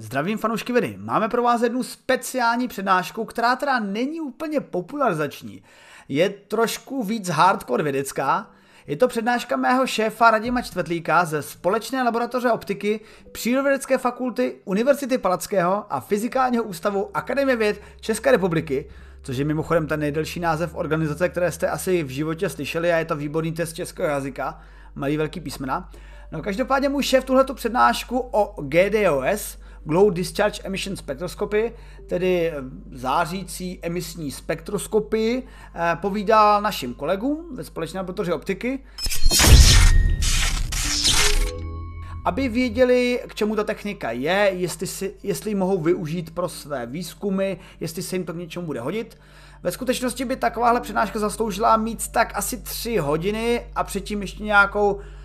Zdravím fanoušky vědy. Máme pro vás jednu speciální přednášku, která teda není úplně popularizační. Je trošku víc hardcore vědecká. Je to přednáška mého šéfa Radima Čtvrtlíka ze Společné laboratoře optiky Přírodovědecké fakulty Univerzity Palackého a Fyzikálního ústavu Akademie věd České republiky, což je mimochodem ten nejdelší název organizace, které jste asi v životě slyšeli a je to výborný test českého jazyka, malý velký písmena. No každopádně můj šéf tuhletu přednášku o GDOS, Glow Discharge Emission Spectroscopy, tedy zářící emisní spektroskopy, eh, povídal našim kolegům ve společné laboratoři optiky, aby věděli, k čemu ta technika je, jestli, si, jestli ji mohou využít pro své výzkumy, jestli se jim to k něčemu bude hodit. Ve skutečnosti by takováhle přednáška zasloužila mít tak asi tři hodiny a předtím ještě nějakou Eh,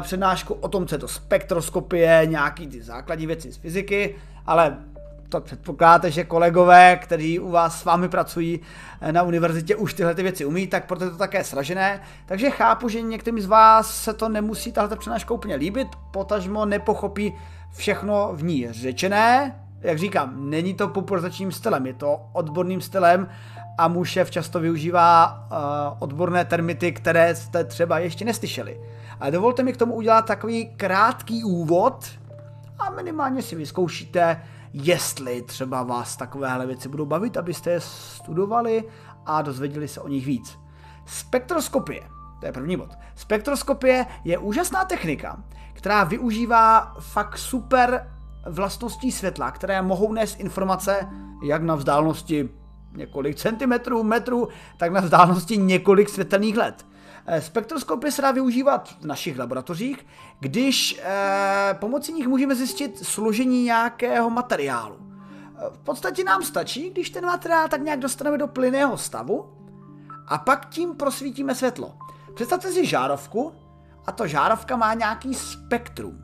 přednášku o tom, co je to spektroskopie, nějaký ty základní věci z fyziky, ale to předpokládáte, že kolegové, kteří u vás s vámi pracují eh, na univerzitě, už tyhle ty věci umí, tak proto je to také sražené. Takže chápu, že některým z vás se to nemusí tahle přednáška úplně líbit, potažmo nepochopí všechno v ní řečené. Jak říkám, není to popularizačním stylem, je to odborným stylem a můj šéf často využívá uh, odborné termity, které jste třeba ještě neslyšeli. Ale dovolte mi k tomu udělat takový krátký úvod a minimálně si vyzkoušíte, jestli třeba vás takovéhle věci budou bavit, abyste je studovali a dozvěděli se o nich víc. Spektroskopie, to je první bod. Spektroskopie je úžasná technika, která využívá fakt super vlastností světla, které mohou nést informace jak na vzdálenosti několik centimetrů, metrů, tak na vzdálenosti několik světelných let. Eh, spektroskopy se dá využívat v našich laboratořích, když eh, pomocí nich můžeme zjistit složení nějakého materiálu. Eh, v podstatě nám stačí, když ten materiál tak nějak dostaneme do plynného stavu a pak tím prosvítíme světlo. Představte si žárovku a to žárovka má nějaký spektrum.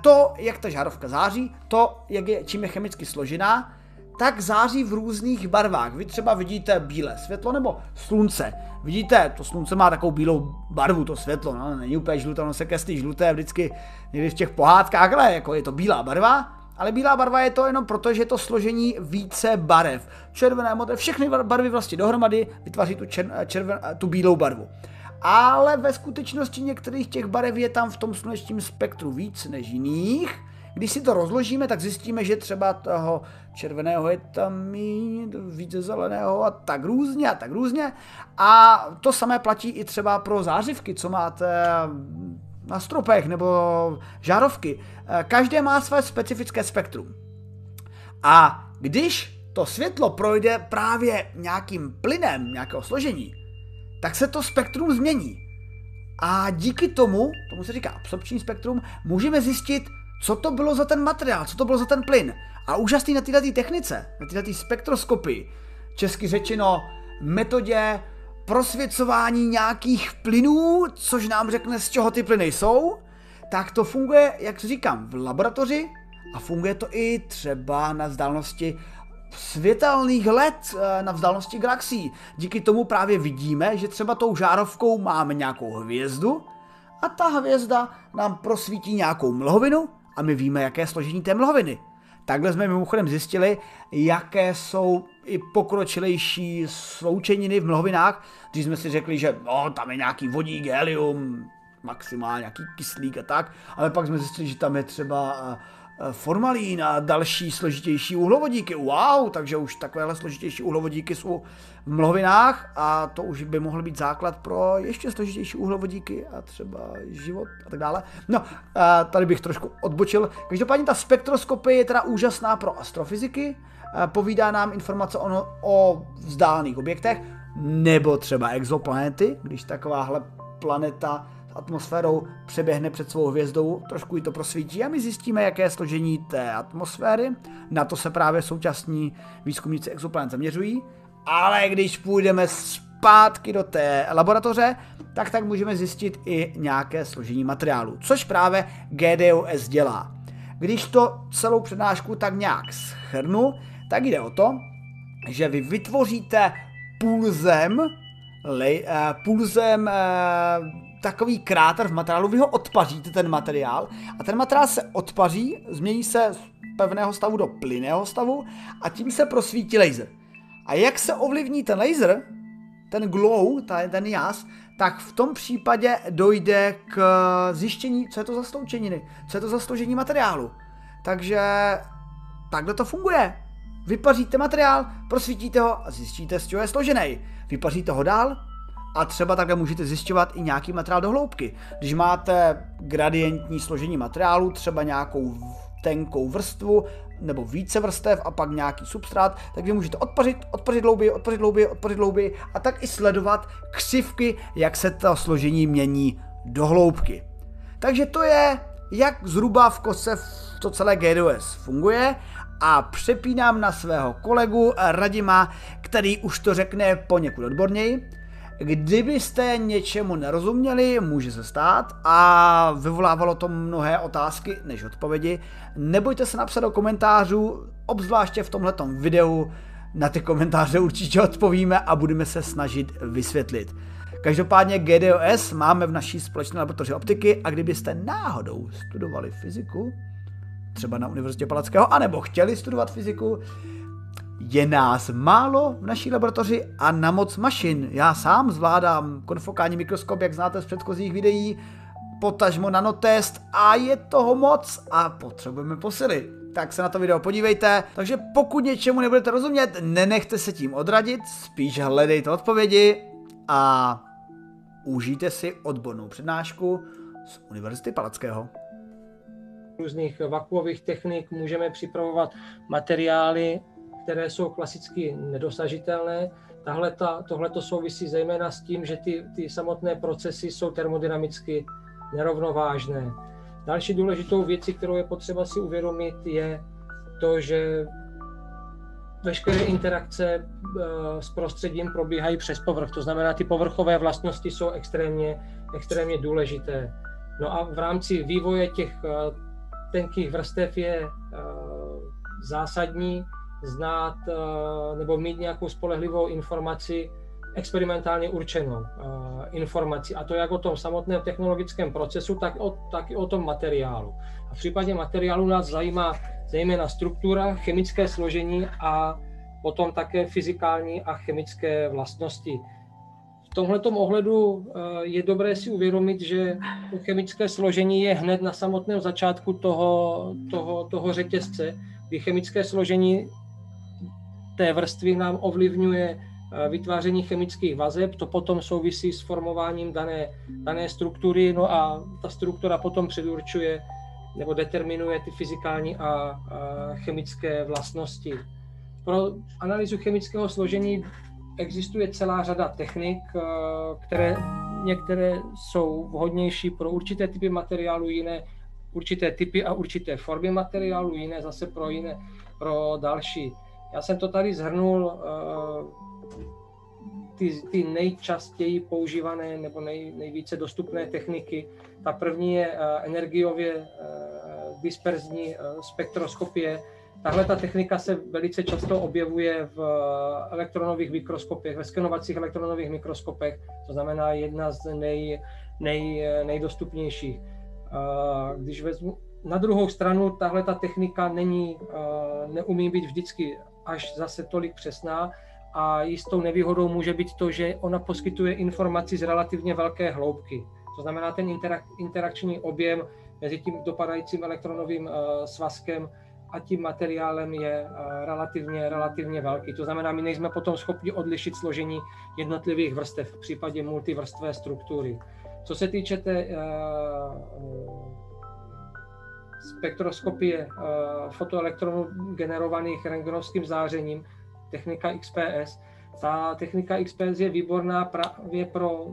To, jak ta žárovka září, to, jak je, čím je chemicky složená, tak září v různých barvách. Vy třeba vidíte bílé světlo nebo slunce. Vidíte, to slunce má takovou bílou barvu, to světlo, no, není úplně žluté, ono se kestí žluté vždycky někdy v těch pohádkách, ale jako je to bílá barva, ale bílá barva je to jenom proto, že je to složení více barev. Červené, modré, všechny barvy vlastně dohromady vytváří tu, čer, červen, tu bílou barvu. Ale ve skutečnosti některých těch barev je tam v tom slunečním spektru víc než jiných když si to rozložíme, tak zjistíme, že třeba toho červeného je tam méně, více zeleného a tak různě a tak různě. A to samé platí i třeba pro zářivky, co máte na stropech nebo žárovky. Každé má své specifické spektrum. A když to světlo projde právě nějakým plynem nějakého složení, tak se to spektrum změní. A díky tomu, tomu se říká absorpční spektrum, můžeme zjistit, co to bylo za ten materiál, co to bylo za ten plyn. A úžasný na této technice, na této spektroskopii, česky řečeno metodě prosvěcování nějakých plynů, což nám řekne, z čeho ty plyny jsou, tak to funguje, jak říkám, v laboratoři a funguje to i třeba na vzdálenosti světelných let eh, na vzdálenosti galaxií. Díky tomu právě vidíme, že třeba tou žárovkou máme nějakou hvězdu a ta hvězda nám prosvítí nějakou mlhovinu a my víme, jaké je složení té mlhoviny. Takhle jsme mimochodem zjistili, jaké jsou i pokročilejší sloučeniny v mlhovinách, když jsme si řekli, že no, tam je nějaký vodík, helium, maximálně nějaký kyslík a tak, ale pak jsme zjistili, že tam je třeba formalín a další složitější uhlovodíky. Wow, takže už takovéhle složitější uhlovodíky jsou v mlhovinách a to už by mohl být základ pro ještě složitější uhlovodíky a třeba život a tak dále. No, eh, tady bych trošku odbočil. Každopádně ta spektroskopie je teda úžasná pro astrofyziky, eh, povídá nám informace o, o vzdálených objektech, nebo třeba exoplanety, když takováhle planeta atmosférou přeběhne před svou hvězdou, trošku ji to prosvítí a my zjistíme, jaké je složení té atmosféry. Na to se právě současní výzkumníci exoplanet zaměřují. Ale když půjdeme zpátky do té laboratoře, tak tak můžeme zjistit i nějaké složení materiálu, což právě GDOS dělá. Když to celou přednášku tak nějak schrnu, tak jde o to, že vy vytvoříte pulzem, lej, uh, pulzem uh, takový kráter v materiálu, vy ho odpaříte ten materiál a ten materiál se odpaří, změní se pevného stavu do plynného stavu a tím se prosvítí laser. A jak se ovlivní ten laser, ten glow, ten jas, tak v tom případě dojde k zjištění, co je to za sloučeniny, co je to za složení materiálu. Takže takhle to funguje. Vypaříte materiál, prosvítíte ho a zjistíte, z čeho je složený. Vypaříte ho dál a třeba takhle můžete zjišťovat i nějaký materiál do hloubky. Když máte gradientní složení materiálu, třeba nějakou tenkou vrstvu nebo více vrstev a pak nějaký substrát, tak vy můžete odpařit, odpařit hlouběji, odpařit hlouběji, odpařit hlouběji a tak i sledovat křivky, jak se to složení mění do hloubky. Takže to je, jak zhruba v kose to celé GDOS funguje a přepínám na svého kolegu Radima, který už to řekne poněkud odborněji. Kdybyste něčemu nerozuměli, může se stát a vyvolávalo to mnohé otázky než odpovědi, nebojte se napsat do komentářů, obzvláště v tomto videu, na ty komentáře určitě odpovíme a budeme se snažit vysvětlit. Každopádně GDOS máme v naší společné laboratoři optiky a kdybyste náhodou studovali fyziku, třeba na Univerzitě Palackého, anebo chtěli studovat fyziku, je nás málo v naší laboratoři a na moc mašin. Já sám zvládám konfokální mikroskop, jak znáte z předchozích videí, potažmo nanotest a je toho moc a potřebujeme posily. Tak se na to video podívejte. Takže pokud něčemu nebudete rozumět, nenechte se tím odradit, spíš hledejte odpovědi a užijte si odbornou přednášku z Univerzity Palackého různých vakuových technik můžeme připravovat materiály, které jsou klasicky nedosažitelné. Tohle to souvisí zejména s tím, že ty, ty samotné procesy jsou termodynamicky nerovnovážné. Další důležitou věcí, kterou je potřeba si uvědomit, je to, že veškeré interakce eh, s prostředím probíhají přes povrch. To znamená, ty povrchové vlastnosti jsou extrémně, extrémně důležité. No a v rámci vývoje těch eh, tenkých vrstev je zásadní znát nebo mít nějakou spolehlivou informaci, experimentálně určenou informaci, a to jak o tom samotném technologickém procesu, tak, o, tak i o tom materiálu. A v případě materiálu nás zajímá zejména struktura, chemické složení a potom také fyzikální a chemické vlastnosti tomhle ohledu eh, je dobré si uvědomit, že to chemické složení je hned na samotném začátku toho, toho, toho řetězce, kdy chemické složení té vrstvy nám ovlivňuje eh, vytváření chemických vazeb, to potom souvisí s formováním dané, dané struktury, no a ta struktura potom předurčuje nebo determinuje ty fyzikální a, a chemické vlastnosti. Pro analýzu chemického složení existuje celá řada technik, eh, které některé jsou vhodnější pro určité typy materiálu, jiné určité typy a určité formy materiálu, jiné zase pro jiné, pro další. Já jsem to tady zhrnul eh, ty, ty nejčastěji používané nebo nej, nejvíce dostupné techniky. Ta první je eh, energiově disperzní spektroskopie, Tahle ta technika se velice často objevuje v elektronových mikroskopech, ve skenovacích elektronových mikroskopech, to znamená jedna z nej, nej, nejdostupnějších. Když vezmu, na druhou stranu, tahle ta technika není, neumí být vždycky až zase tolik přesná a jistou nevýhodou může být to, že ona poskytuje informaci z relativně velké hloubky. To znamená, ten interak, interakční objem mezi tím dopadajícím elektronovým svazkem a tím materiálem je eh, relativně, relativně velký. To znamená, my nejsme potom schopni odlišit složení jednotlivých vrstev v případě multivrstvé struktury. Co se týče té uh, spektroskopie uh, fotoelektronů generovaných rengenovským zářením, technika XPS, ta technika XPS je výborná právě pro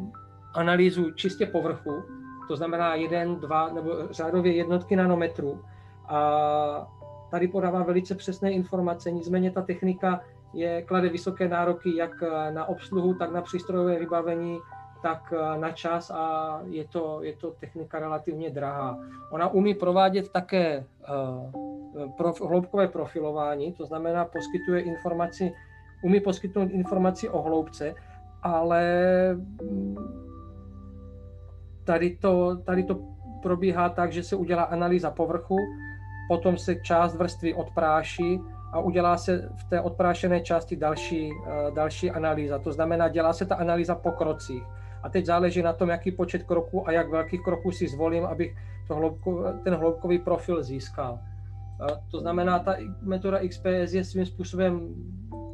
analýzu čistě povrchu, to znamená jeden, dva nebo řádově jednotky nanometrů. A tady podává velice přesné informace, nicméně ta technika je, klade vysoké nároky jak na obsluhu, tak na přístrojové vybavení, tak na čas a je to, je to technika relativně drahá. Ona umí provádět také uh, prof, hloubkové profilování, to znamená poskytuje informaci, umí poskytnout informaci o hloubce, ale mm, tady to, tady to probíhá tak, že se udělá analýza povrchu, potom se část vrstvy odpráší a udělá se v té odprášené části další, eh, další analýza. To znamená, dělá se ta analýza po krocích. A teď záleží na tom, jaký počet kroků a jak velkých kroků si zvolím, abych to hloubko, ten hloubkový profil získal. To znamená, ta metoda XPS je svým způsobem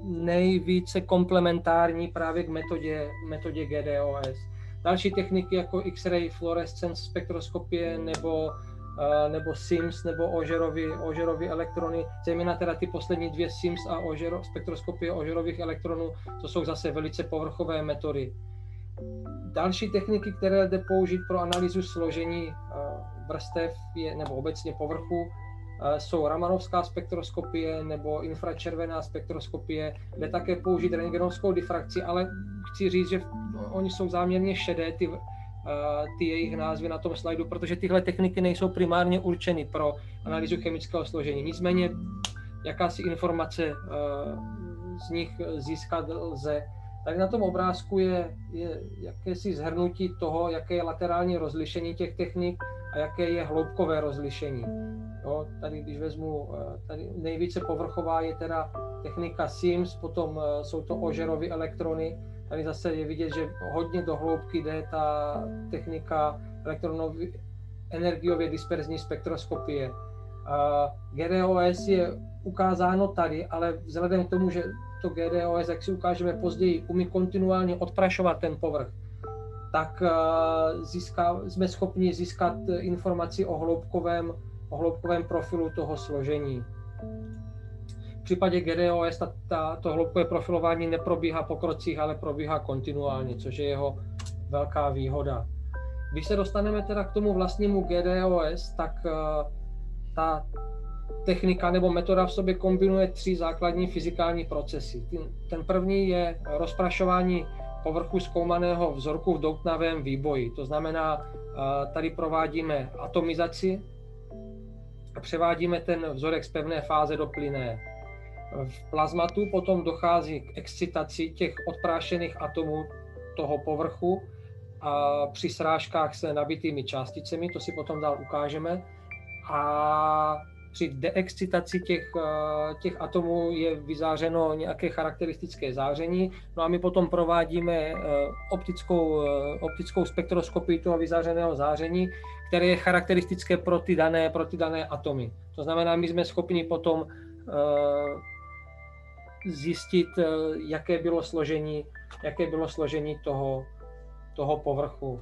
nejvíce komplementární právě k metodě, metodě GDOS. Další techniky jako X-ray fluorescence spektroskopie nebo nebo SIMS nebo ožerovy, ožerovy elektrony, zejména teda ty poslední dvě SIMS a ožero, spektroskopie ožerových elektronů, to jsou zase velice povrchové metody. Další techniky, které jde použít pro analýzu složení vrstev je, nebo obecně povrchu, jsou ramanovská spektroskopie nebo infračervená spektroskopie, jde také použít rentgenovskou difrakci, ale chci říct, že oni jsou záměrně šedé, ty, ty jejich názvy na tom slajdu, protože tyhle techniky nejsou primárně určeny pro analýzu chemického složení. Nicméně jakási informace z nich získat lze. Tak na tom obrázku je, je jakési zhrnutí toho, jaké je laterální rozlišení těch technik a jaké je hloubkové rozlišení. Jo, tady když vezmu, tady nejvíce povrchová je teda technika SIMS, potom jsou to ožerové elektrony, Tady zase je vidět, že hodně do hloubky jde ta technika elektronový, energiově disperzní spektroskopie. GDOS je ukázáno tady, ale vzhledem k tomu, že to GDOS, jak si ukážeme později, umí kontinuálně odprašovat ten povrch, tak získá, jsme schopni získat informaci o hloubkovém, o hloubkovém profilu toho složení případě GDOS ta, ta, to hloubkové profilování neprobíhá po krocích, ale probíhá kontinuálně, což je jeho velká výhoda. Když se dostaneme teda k tomu vlastnímu GDOS, tak uh, ta technika nebo metoda v sobě kombinuje tři základní fyzikální procesy. Ten první je rozprašování povrchu zkoumaného vzorku v doutnavém výboji. To znamená, uh, tady provádíme atomizaci a převádíme ten vzorek z pevné fáze do plynné. V plazmatu potom dochází k excitaci těch odprášených atomů toho povrchu a při srážkách se nabitými částicemi, to si potom dál ukážeme. A při deexcitaci těch, eh, těch atomů je vyzářeno nějaké charakteristické záření. No a my potom provádíme eh, optickou, eh, optickou spektroskopii toho vyzářeného záření, které je charakteristické pro ty dané, pro ty dané atomy. To znamená, my jsme schopni potom zjistit, jaké bylo složení, jaké bylo složení toho, toho povrchu.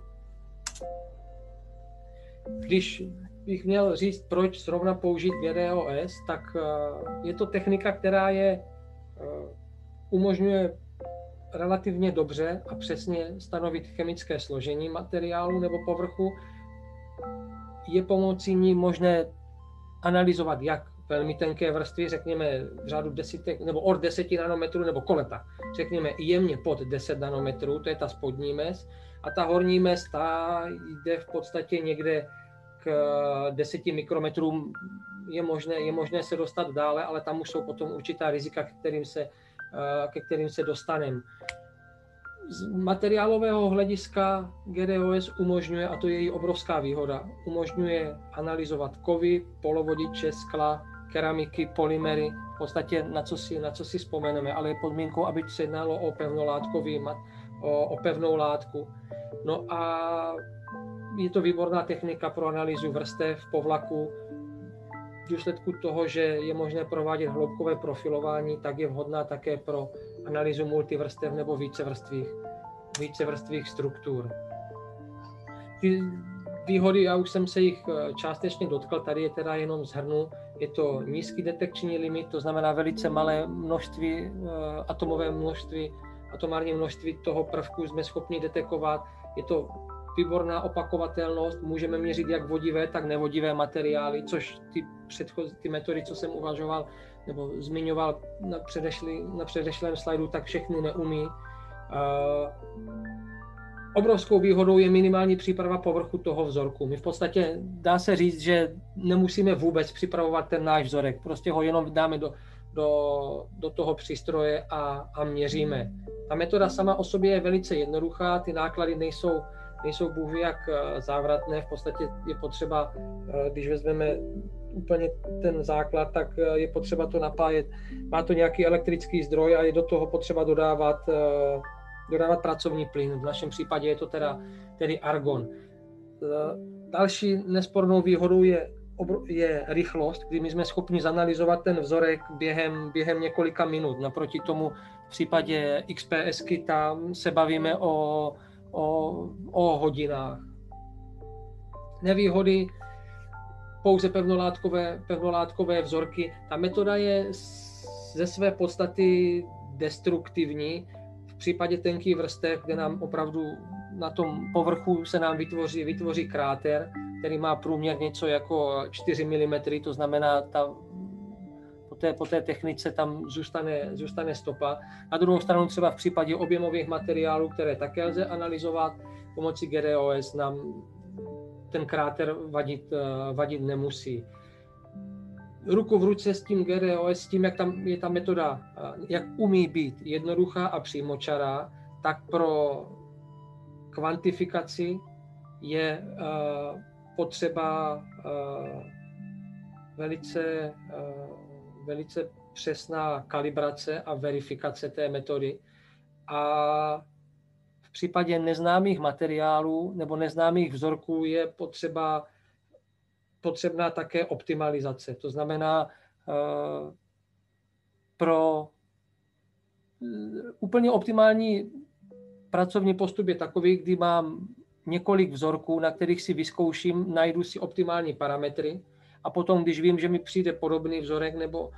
Když bych měl říct, proč zrovna použít VDOS, tak eh, je to technika, která je eh, umožňuje relativně dobře a přesně stanovit chemické složení materiálu nebo povrchu. Je pomocí ní možné analyzovat jak velmi tenké vrstvy, řekněme v řádu desítek, nebo od 10 nanometrů nebo koleta, řekněme jemně pod 10 nanometrů, to je ta spodní mes, a ta horní mes, ta jde v podstatě někde k 10 mikrometrům, je možné, je možné se dostat dále, ale tam už jsou potom určitá rizika, ke kterým se, eh, ke kterým se dostaneme. Z materiálového hlediska GDOS umožňuje, a to je její obrovská výhoda, umožňuje analyzovat kovy, polovodiče, skla, keramiky, polymery, v podstatě na co si, na co si vzpomeneme, ale je podmínkou, aby se jednalo o o, o pevnou látku. No a je to výborná technika pro analýzu vrstev povlaku. V důsledku toho, že je možné provádět hloubkové profilování, tak je vhodná také pro analýzu multivrstev nebo vícevrstvých, vícevrstvých struktur. Ty výhody, já už jsem se jich eh, částečně dotkl, tady je teda jenom zhrnu, je to nízký detekční limit, to znamená velice malé množství, eh, atomové množství, atomární množství toho prvku jsme schopni detekovat. Je to výborná opakovatelnost, můžeme měřit jak vodivé, tak nevodivé materiály, což ty, předchozí, ty metody, co jsem uvažoval nebo zmiňoval na, předešli, na předešlém slajdu, tak všechny neumí. Uh, obrovskou výhodou je minimální příprava povrchu toho vzorku. My v podstatě dá se říct, že nemusíme vůbec připravovat ten náš vzorek, prostě ho jenom dáme do, do, do toho přístroje a, a měříme. Ta metoda sama o sobě je velice jednoduchá, ty náklady nejsou, nejsou bůh jak eh, závratné, v podstatě je potřeba, eh, když vezmeme úplně ten základ, tak je potřeba to napájet. Má to nějaký elektrický zdroj a je do toho potřeba dodávat, dodávat pracovní plyn. V našem případě je to teda tedy argon. Další nespornou výhodou je je rychlost, kdy my jsme schopni zanalizovat ten vzorek během, během několika minut. Naproti tomu v případě XPSky tam se bavíme o, o, o hodinách. Nevýhody pouze pevnolátkové, pevnolátkové vzorky. Ta metoda je ze své podstaty destruktivní. V případě tenkých vrstev, kde nám opravdu na tom povrchu se nám vytvoří, vytvoří kráter, který má průměr něco jako 4 mm, to znamená, ta, té, po té technice tam zůstane, zůstane stopa. Na druhou stranu třeba v případě objemových materiálů, které také lze analyzovat, pomocí GDOS nám ten kráter vadit, vadit nemusí. Ruku v ruce s tím GDOS, s tím, jak tam je ta metoda, jak umí být jednoduchá a přímočará, tak pro kvantifikaci je uh, potřeba uh, velice, uh, velice přesná kalibrace a verifikace té metody. A v případě neznámých materiálů nebo neznámých vzorků je potřeba potřebná také optimalizace. To znamená, uh, pro úplně optimální pracovní postup je takový, kdy mám několik vzorků, na kterých si vyzkouším, najdu si optimální parametry a potom, když vím, že mi přijde podobný vzorek nebo uh,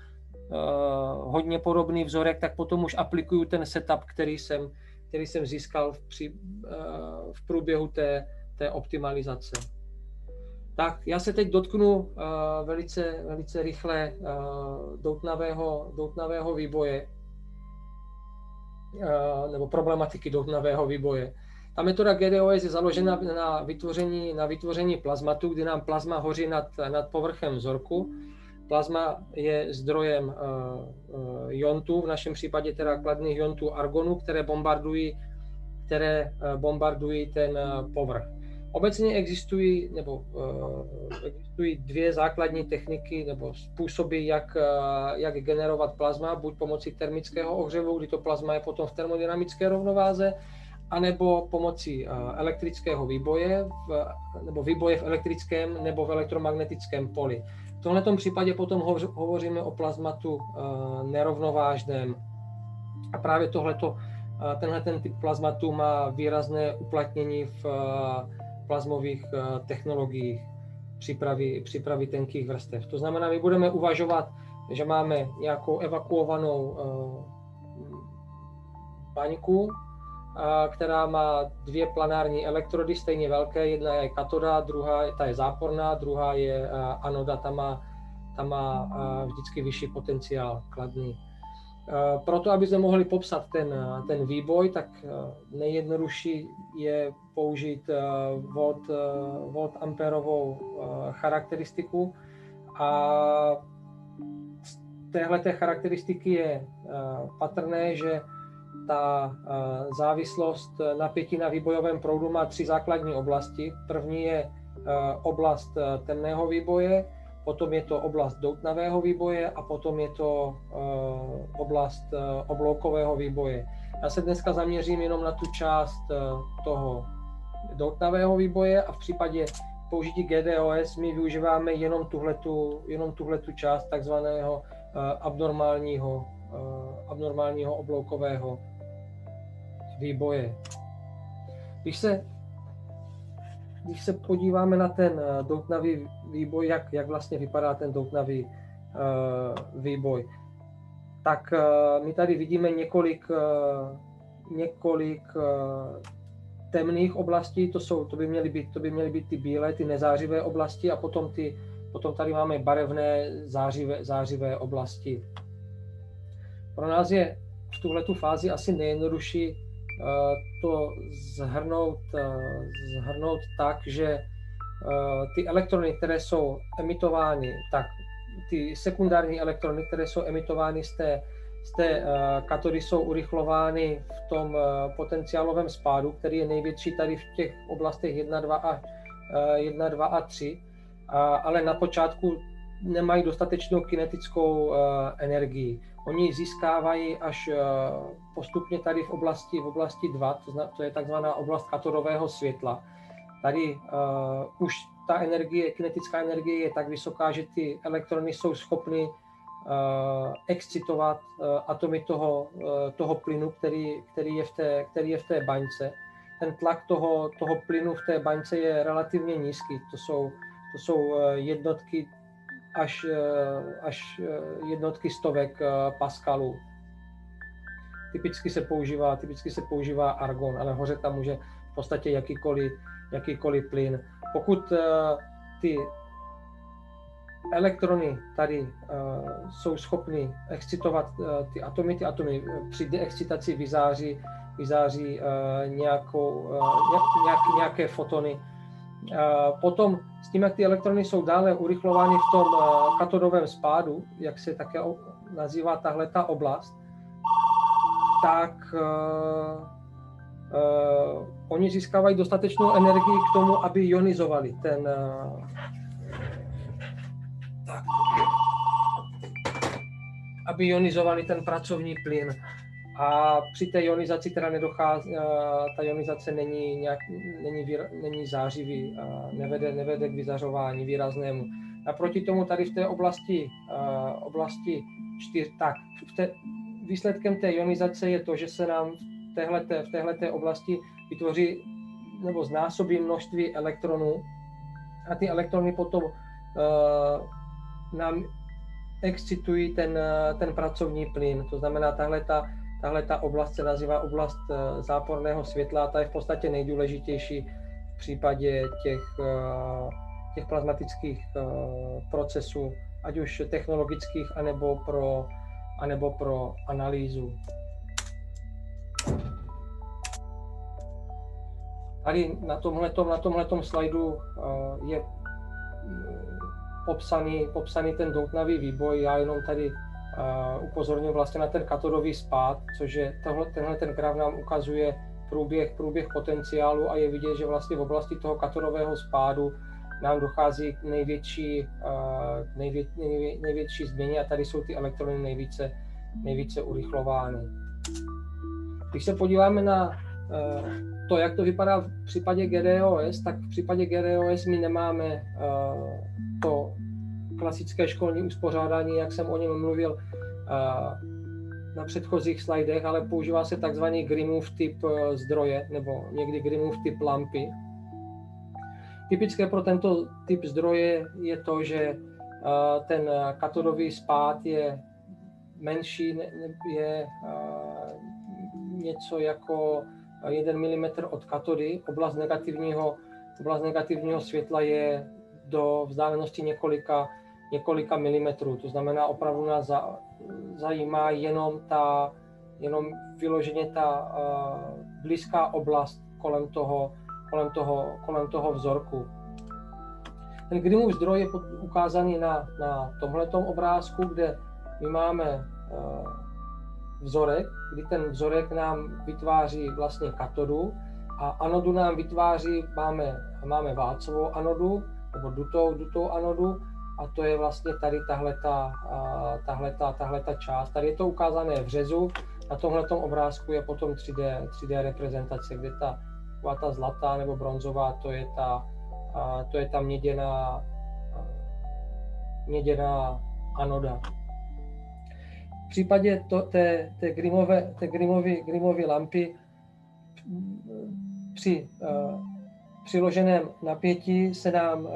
hodně podobný vzorek, tak potom už aplikuju ten setup, který jsem, který jsem získal v, při, uh, v průběhu té, té optimalizace. Tak já se teď dotknu uh, velice, velice rychle uh, doutnavého, doutnavého výboje uh, nebo problematiky doutnavého výboje. Ta metoda GDOS je založena na vytvoření, na vytvoření plazmatu, kdy nám plazma hoří nad, nad povrchem vzorku. Plazma je zdrojem uh, uh, jontů, v našem případě teda kladných jontů argonu, které bombardují, které uh, bombardují ten povrch. Obecně existují, nebo, uh, existují dvě základní techniky nebo způsoby, jak, uh, jak generovat plazma, buď pomocí termického ohřevu, kdy to plazma je potom v termodynamické rovnováze, anebo pomocí eh, elektrického výboje, v, nebo výboje v elektrickém nebo v elektromagnetickém poli. V tomto případě potom hovoříme o plazmatu eh, nerovnovážném. A právě tohleto, eh, tenhle ten typ plazmatu má výrazné uplatnění v plazmových technologiích přípravy, přípravy tenkých vrstev. To znamená, my budeme uvažovat, že máme nějakou evakuovanou baňku, která má dvě planární elektrody stejně velké. Jedna je katoda, druhá ta je záporná, druhá je anoda, ta má, ta má vždycky vyšší potenciál kladný. Proto, aby jsme mohli popsat ten, ten výboj, tak nejjednodušší je použít volt, volt amperovou charakteristiku a z téhle charakteristiky je patrné, že ta eh, závislost napětí na výbojovém proudu má tři základní oblasti. První je eh, oblast eh, temného výboje, potom je to oblast doutnavého výboje a potom je to oblast obloukového výboje. Já se dneska zaměřím jenom na tu část toho doutnavého výboje a v případě použití GDOS my využíváme jenom tuhletu, jenom tuhletu část takzvaného abnormálního, abnormálního obloukového výboje. Když se, když se podíváme na ten eh, doutnavý výboj, jak, jak vlastně vypadá ten doutnavý uh, výboj, tak uh, my tady vidíme několik, uh, několik temných oblastí, to, jsou, to, by měly být, to by měly být ty bílé, ty nezářivé oblasti a potom, ty, potom tady máme barevné zářivé, zářivé oblasti. Pro nás je v tuhle fázi asi nejjednodušší Eh, to zhrnout, eh, zhrnout tak, že eh, ty elektrony, které jsou emitovány, tak ty sekundární elektrony, které jsou emitovány z té, z té katody, jsou urychlovány v tom potenciálovém spádu, který je největší tady v těch oblastech 1, 2 a, 1, 2 a 3. A, ale na počátku nemají dostatečnou kinetickou energii. Oni získávají až postupně tady v oblasti, v oblasti 2, to, zna, to je takzvaná oblast katodového světla. Tady uh, už ta energie, kinetická energie je tak vysoká, že ty elektrony jsou schopny uh, excitovat uh, atomy toho, uh, toho plynu, který, který, je v té, který je v té baňce. Ten tlak toho, toho plynu v té baňce je relativně nízký. To jsou, to jsou jednotky až, až jednotky stovek paskalů. Typicky se používá, typicky se používá argon, ale hoře tam může v podstatě jakýkoliv, jakýkoliv plyn. Pokud ty elektrony tady jsou schopny excitovat ty atomy, ty atomy při deexcitaci vyzáří, vyzáří nějakou, nějak, nějaké fotony. Potom s tím, jak ty elektrony jsou dále urychlovány v tom uh, katodovém spádu, jak se také nazývá tahle ta oblast, tak uh, uh, oni získávají dostatečnou energii k tomu, aby ionizovali ten, uh, tak, aby ionizovali ten pracovní plyn. A při té ionizaci teda nedochází, ta ionizace není, nějak, není, není zářivý, nevede, nevede k vyzařování výraznému. A proti tomu tady v té oblasti, oblasti čtyř, tak v té, výsledkem té ionizace je to, že se nám v téhleté, v téhleté oblasti vytvoří nebo znásobí množství elektronů a ty elektrony potom uh, nám excitují ten, ten pracovní plyn. To znamená, tahle ta, tahle ta oblast se nazývá oblast uh, záporného světla a ta je v podstatě nejdůležitější v případě těch, uh, těch plazmatických uh, procesů, ať už technologických, anebo pro anebo pro analýzu. Tady na tomhletom, na tomhletom slajdu eh, je mm, popsaný, popsaný ten doutnavý výboj. Já jenom tady upozorňuji vlastně na ten katodový spád, což je tenhle, tenhle ten graf nám ukazuje průběh, průběh potenciálu a je vidět, že vlastně v oblasti toho katodového spádu nám dochází k největší, nejvě, nejvě, největší změně a tady jsou ty elektrony nejvíce, nejvíce urychlovány. Když se podíváme na to, jak to vypadá v případě GDOS, tak v případě GDOS my nemáme to klasické školní uspořádání, jak jsem o něm mluvil na předchozích slajdech, ale používá se takzvaný Grimmův typ zdroje, nebo někdy Grimmův typ lampy, Typické pro tento typ zdroje je to, že eh, ten katodový spád je menší, je eh, něco jako 1 mm od katody. Oblast negativního, oblast negativního světla je do vzdálenosti několika, několika milimetrů. To znamená, opravdu nás zajímá jenom ta, jenom vyloženě ta uh, blízká oblast kolem toho, kolem toho, kolem toho vzorku. Ten Grimmův zdroj je ukázaný na, na tomhletom obrázku, kde my máme uh, vzorek, kdy ten vzorek nám vytváří vlastně katodu a anodu nám vytváří, máme, máme válcovou anodu, nebo dutou, dutou anodu, a to je vlastně tady tahleta, tahleta, tahleta část. Tady je to ukázané v řezu, na tomhle obrázku je potom 3D, 3D reprezentace, kde ta ta zlatá nebo bronzová, to je ta, to je ta měděná, měděná anoda. V případě to, té, té, Grimmové, té Grimmovy, Grimmovy lampy při uh, přiloženém napětí se nám uh,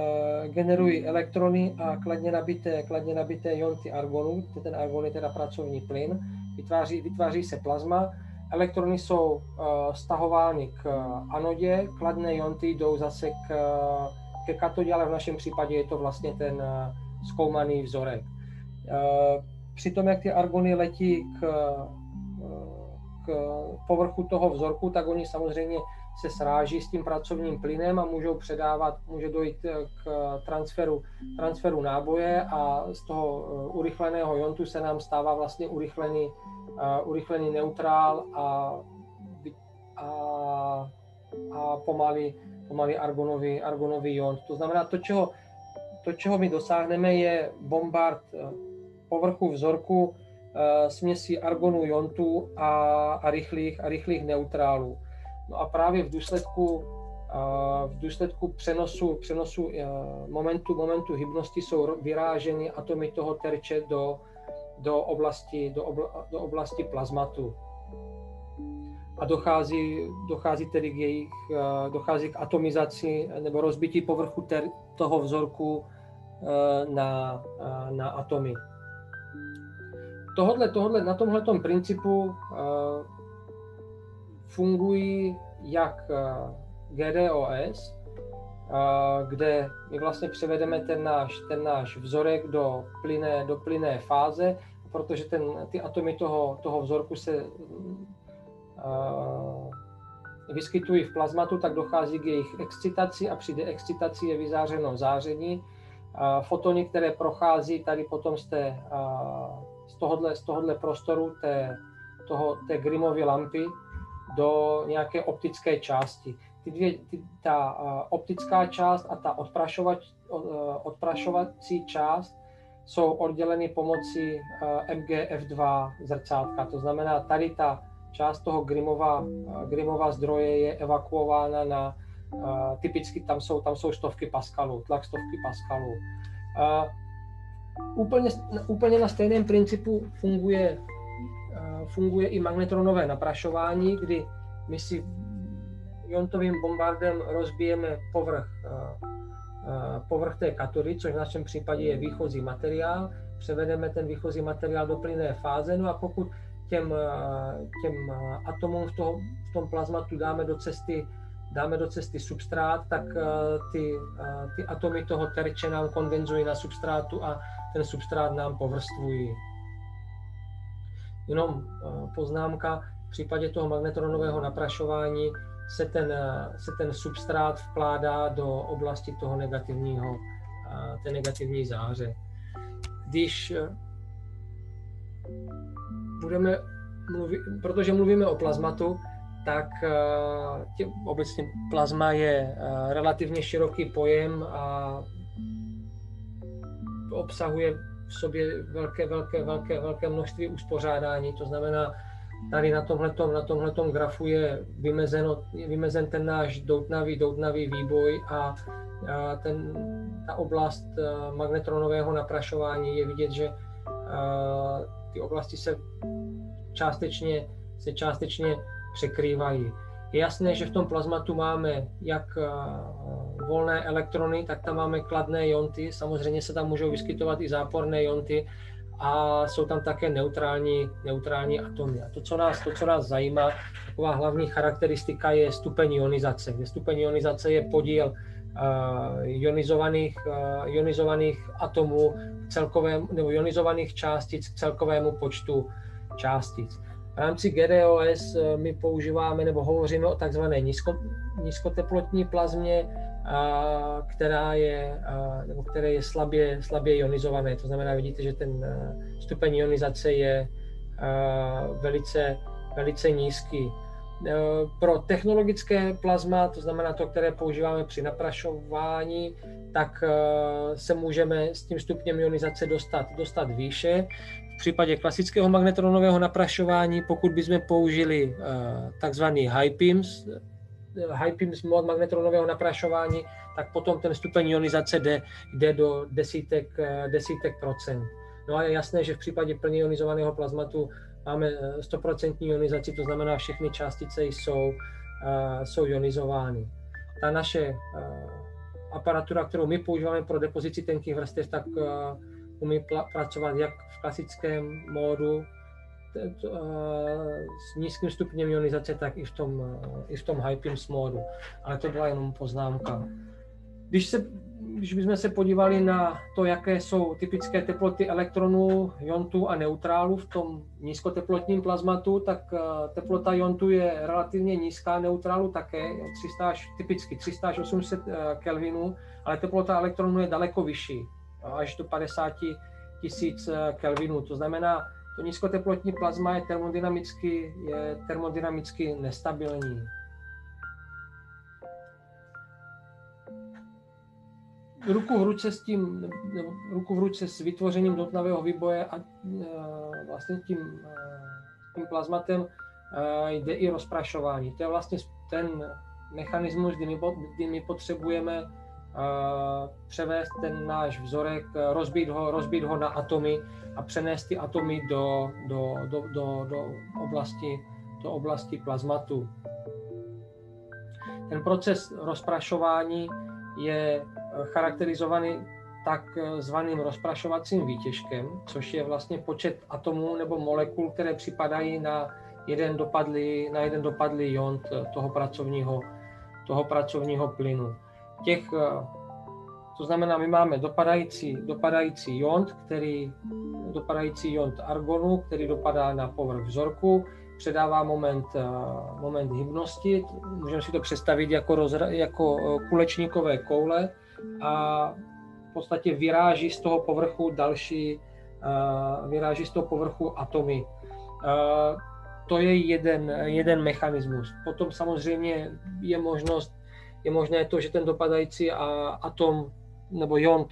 generují elektrony a kladně nabité, kladně nabité ionty argonu, ten argon je teda pracovní plyn, vytváří, vytváří se plazma. Elektrony jsou uh, stahovány k uh, anodě, kladné ionty jdou zase k, ke katodě, ale v našem případě je to vlastně ten zkoumaný vzorek. Uh, při tom, jak ty argony letí k, k povrchu toho vzorku, tak oni samozřejmě se sráží s tím pracovním plynem a můžou předávat, může dojít k transferu, transferu náboje a z toho urychleného iontu se nám stává vlastně urychlený urychlený neutrál a, a, a pomalý, pomalý argonový, argonový ion. To znamená to, čeho to, čeho my dosáhneme, je bombard povrchu vzorku směsí argonu jontu a, a, rychlých, a rychlých neutrálů. No a právě v důsledku v důsledku přenosu, přenosu momentu, momentu hybnosti jsou vyráženy atomy toho terče do, do, oblasti, do, obla, do oblasti plazmatu. A dochází, dochází tedy k jejich, dochází k atomizaci nebo rozbití povrchu ter, toho vzorku na, na atomy. Tohodle, tohodle, na tomhle principu fungují jak GDOS, kde my vlastně převedeme ten náš, ten náš vzorek do plyné, do plyné fáze, protože ten, ty atomy toho, toho vzorku se vyskytují v plazmatu, tak dochází k jejich excitaci a při deexcitaci je vyzářeno záření. Fotony, které prochází tady potom z, té, z, tohohle, z tohohle prostoru té, toho, té Grimovy lampy do nějaké optické části ty dvě, ty, ta optická část a ta odprašovač, uh, odprašovací část jsou odděleny pomocí uh, MGF2 zrcátka. To znamená, tady ta část toho Grimova, uh, Grimova zdroje je evakuována na typicky tam jsou, tam jsou stovky paskalů, tlak stovky paskalů. Úplně, úplně na stejném principu funguje, funguje i magnetronové naprašování, kdy my si iontovým bombardem rozbijeme povrch, eh, eh, povrch té katody, což v našem případě je výchozí materiál, převedeme ten výchozí materiál do plynné fáze, no a pokud těm, eh, těm atomům v, toho, v tom plazmatu dáme do cesty dáme do cesty substrát, tak ty, ty atomy toho terče nám kondenzují na substrátu a ten substrát nám povrstvují. Jenom poznámka, v případě toho magnetronového naprašování se ten, se ten substrát vkládá do oblasti toho negativního, té negativní záře. Když eh, budeme mluvit, protože mluvíme o plazmatu, tak eh, tě, obecně plazma je eh, relativně široký pojem a obsahuje v sobě velké, velké, velké, velké množství uspořádání. To znamená, tady na tomhletom, na tomhletom grafu je, vymezeno, je vymezen ten náš doutnavý, doutnavý výboj a, a ten, ta oblast magnetronového naprašování je vidět, že a, ty oblasti se částečně, se částečně překrývají. Je jasné, že v tom plazmatu máme jak volné elektrony, tak tam máme kladné jonty, samozřejmě se tam můžou vyskytovat i záporné jonty a jsou tam také neutrální, neutrální atomy. A to co, nás, to, co nás zajímá, taková hlavní charakteristika je stupeň ionizace, kde stupeň ionizace je podíl uh, ionizovaných, uh, ionizovaných atomů k celkovému, nebo ionizovaných částic k celkovému počtu částic. V rámci GDOS uh, my používáme nebo hovoříme o takzvané nízko, nízkoteplotní plazmě, která je, nebo které je slabě, slabě ionizované. To znamená, vidíte, že ten stupeň ionizace je velice, velice nízký. Pro technologické plazma, to znamená to, které používáme při naprašování, tak se můžeme s tím stupněm ionizace dostat, dostat výše. V případě klasického magnetronového naprašování, pokud bychom použili takzvaný high PIMS, high beams mod magnetronového naprašování, tak potom ten stupeň ionizace jde, jde do desítek, eh, desítek procent. No a je jasné, že v případě plně ionizovaného plazmatu máme 100% eh, ionizaci, to znamená, všechny částice jsou, jsou ionizovány. Ta naše aparatura, kterou my používáme pro depozici tenkých vrstev, tak umí pracovat jak v klasickém módu, s nízkým stupněm ionizace, tak i v tom, i v tom high PIMS módu. Ale to byla jenom poznámka. Když, se, když bychom se podívali na to, jaké jsou typické teploty elektronů, jontů a neutrálů v tom nízkoteplotním plazmatu, tak teplota jontů je relativně nízká, neutrálu také, 300 až, typicky 300 až 800 Kelvinů, ale teplota elektronů je daleko vyšší, až do 50 tisíc Kelvinů. To znamená, to nízkoteplotní plazma je termodynamicky, je termodynamicky nestabilní. ruku v ruce s tím, ruku v ruce s vytvořením dotnavého výboje a vlastně tím, tím plazmatem jde i rozprašování. To je vlastně ten mechanismus, kdy my, kdy my potřebujeme převést ten náš vzorek, rozbít ho, rozbít ho na atomy a přenést ty atomy do, do, do, do, do, oblasti, do oblasti plazmatu. Ten proces rozprašování je charakterizovaný takzvaným rozprašovacím výtěžkem, což je vlastně počet atomů nebo molekul, které připadají na jeden dopadlý, na jeden dopadlý ion toho pracovního, toho pracovního plynu. Těch, eh, to znamená, my máme dopadající, dopadající ion, který, dopadající ion argonu, který dopadá na povrch vzorku, předává moment, eh, moment hybnosti, můžeme si to představit jako, rozra, jako eh, kulečníkové koule a v podstatě vyráží z toho povrchu další, vyráží z toho povrchu atomy to je jeden, jeden mechanismus. Potom samozřejmě je možnost, je možné to, že ten dopadající atom nebo ion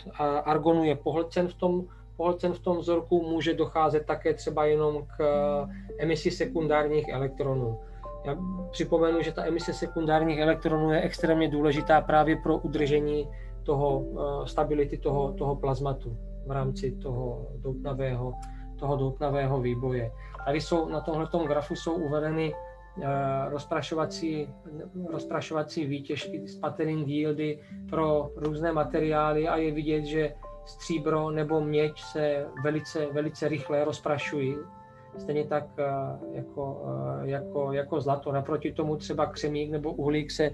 argonu je pohlcen v tom, pohlcen v tom vzorku, může docházet také třeba jenom k emisi sekundárních elektronů. Já připomenu, že ta emise sekundárních elektronů je extrémně důležitá právě pro udržení toho, eh, stability toho, toho plazmatu v rámci toho doutnavého, toho doutnavého výboje. Tady jsou na tomhle grafu jsou uvedeny rozprašovací, rozprašovací výtěžky, sputtering yieldy pro různé materiály a je vidět, že stříbro nebo měď se velice, velice rychle rozprašují. Stejně tak uh, jako, uh, jako, jako zlato. Naproti tomu třeba křemík nebo uhlík se,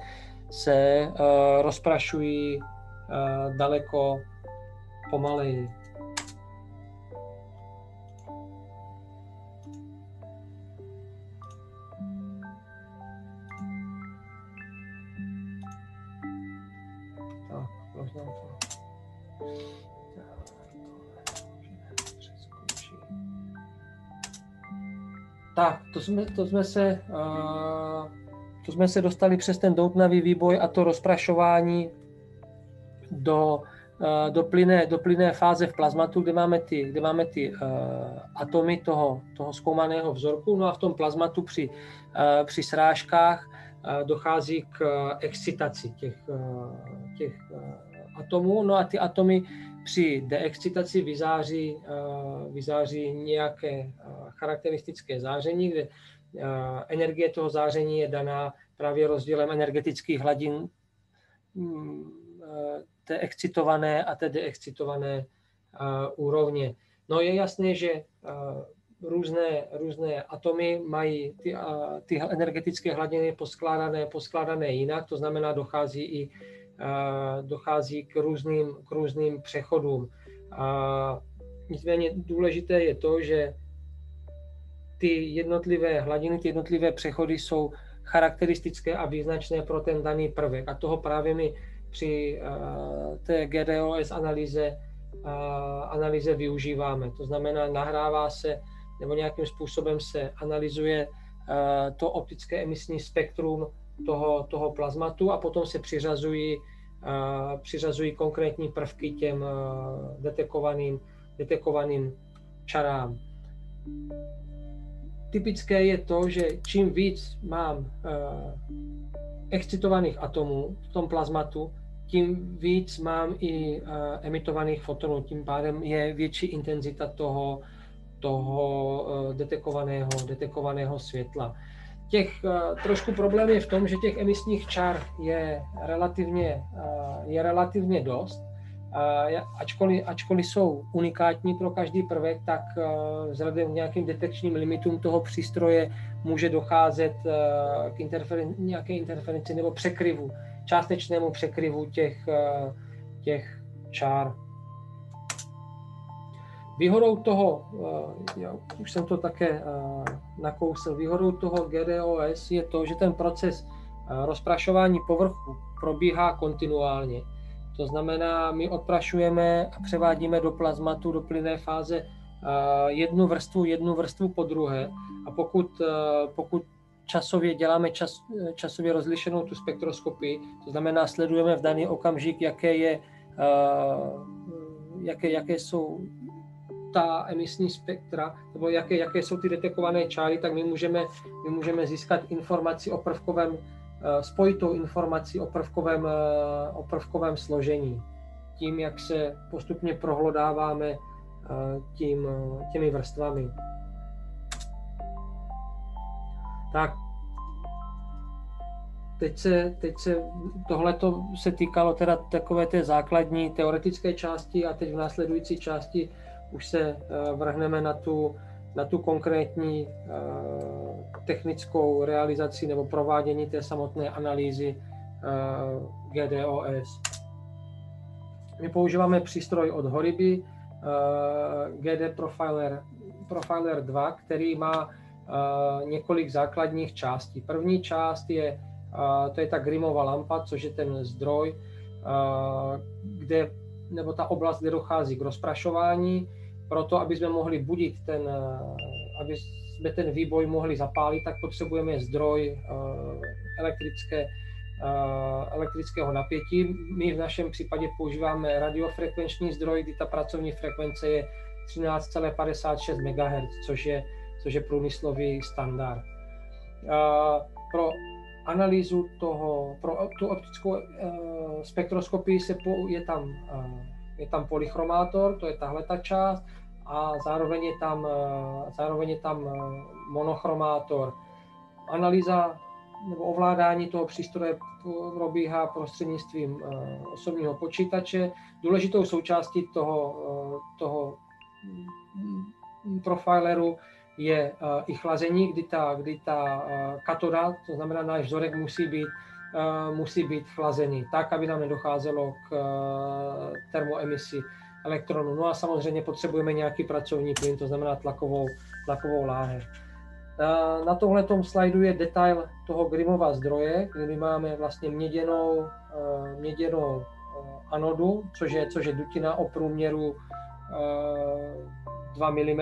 se rozprašují daleko pomaleji. Tak, to jsme, to jsme se, uh, to jsme se dostali přes ten doutnavý výboj a to rozprašování do, uh, do, plyné, do plyné fáze v plazmatu, kde máme ty, kde máme ty uh, atomy toho, toho zkoumaného vzorku. No a v tom plazmatu při, uh, při srážkách dochází k excitaci těch, těch atomů. No a ty atomy při deexcitaci vyzáří, vyzáří nějaké charakteristické záření, kde eh, energie toho záření je daná právě rozdílem energetických hladin mm, té excitované a té deexcitované úrovně. No je jasné, že různé, různé atomy mají ty, ty energetické hladiny poskládané, poskládané jinak, to znamená, dochází i dochází k různým, k různým přechodům. A nicméně důležité je to, že ty jednotlivé hladiny, ty jednotlivé přechody jsou charakteristické a význačné pro ten daný prvek. A toho právě my při té GDOS analýze, analýze využíváme. To znamená, nahrává se nebo nějakým způsobem se analyzuje to optické emisní spektrum toho, toho plazmatu a potom se přiřazují, uh, přiřazují konkrétní prvky těm uh, detekovaným, detekovaným čarám. Typické je to, že čím víc mám uh, excitovaných atomů v tom plazmatu, tím víc mám i uh, emitovaných fotonů, tím pádem je větší intenzita toho, toho uh, detekovaného, detekovaného světla těch trošku problém je v tom, že těch emisních čar je relativně, je relativně dost. Ačkoliv, ačkoliv jsou unikátní pro každý prvek, tak uh, vzhledem k nějakým detekčním limitům toho přístroje může docházet uh, k interferen- nějaké interferenci nebo překryvu, částečnému překryvu těch, uh, těch čár. Výhodou toho, eh, já už jsem to také eh, nakousl, výhodou toho GDOS je to, že ten proces eh, rozprašování povrchu probíhá kontinuálně. To znamená, my odprašujeme a převádíme do plazmatu, do plynné fáze jednu vrstvu, jednu vrstvu po druhé. A pokud, pokud časově děláme čas, časově rozlišenou tu spektroskopii, to znamená, sledujeme v daný okamžik, jaké je jaké, jaké jsou ta emisní spektra, nebo jaké, jaké jsou ty detekované čáry, tak my můžeme, my můžeme získat informaci o prvkovém, spojitou informaci o prvkovém, o prvkovém složení. Tím, jak se postupně prohlodáváme tím, těmi vrstvami. Tak teď se, teď se tohle se týkalo teda takové té základní teoretické části a teď v následující části už se vrhneme na tu, na tu konkrétní uh, technickou realizaci nebo provádění té samotné analýzy uh, GDOS. My používáme přístroj od Horiby, GD Profiler, Profiler 2, který má několik základních částí. První část je to je ta Grimová lampa, což je ten zdroj, kde, nebo ta oblast, kde dochází k rozprašování. Proto, aby jsme mohli budit ten, aby jsme ten výboj mohli zapálit, tak potřebujeme zdroj elektrické, elektrického napětí. My v našem případě používáme radiofrekvenční zdroj, kdy ta pracovní frekvence je 13,56 MHz, což je, což je průmyslový standard. Pro analýzu toho, pro tu optickou spektroskopii se po, je, tam, je tam polychromátor, to je tahle ta část, a zároveň je tam, uh, zároveň je tam uh, monochromátor. Analýza nebo ovládání toho přístroje probíhá prostřednictvím uh, osobního počítače. Důležitou součástí toho, toho profileru je i chlazení, kdy ta, kdy ta katoda, to znamená náš vzorek, musí být, musí být chlazený, tak, aby nám nedocházelo k termoemisi elektronů. No a samozřejmě potřebujeme nějaký pracovní plyn, to znamená tlakovou, tlakovou láhev. Na tomhle slajdu je detail toho Grimova zdroje, kdy my máme vlastně měděnou, měděnou anodu, což je, což je dutina o průměru 2 mm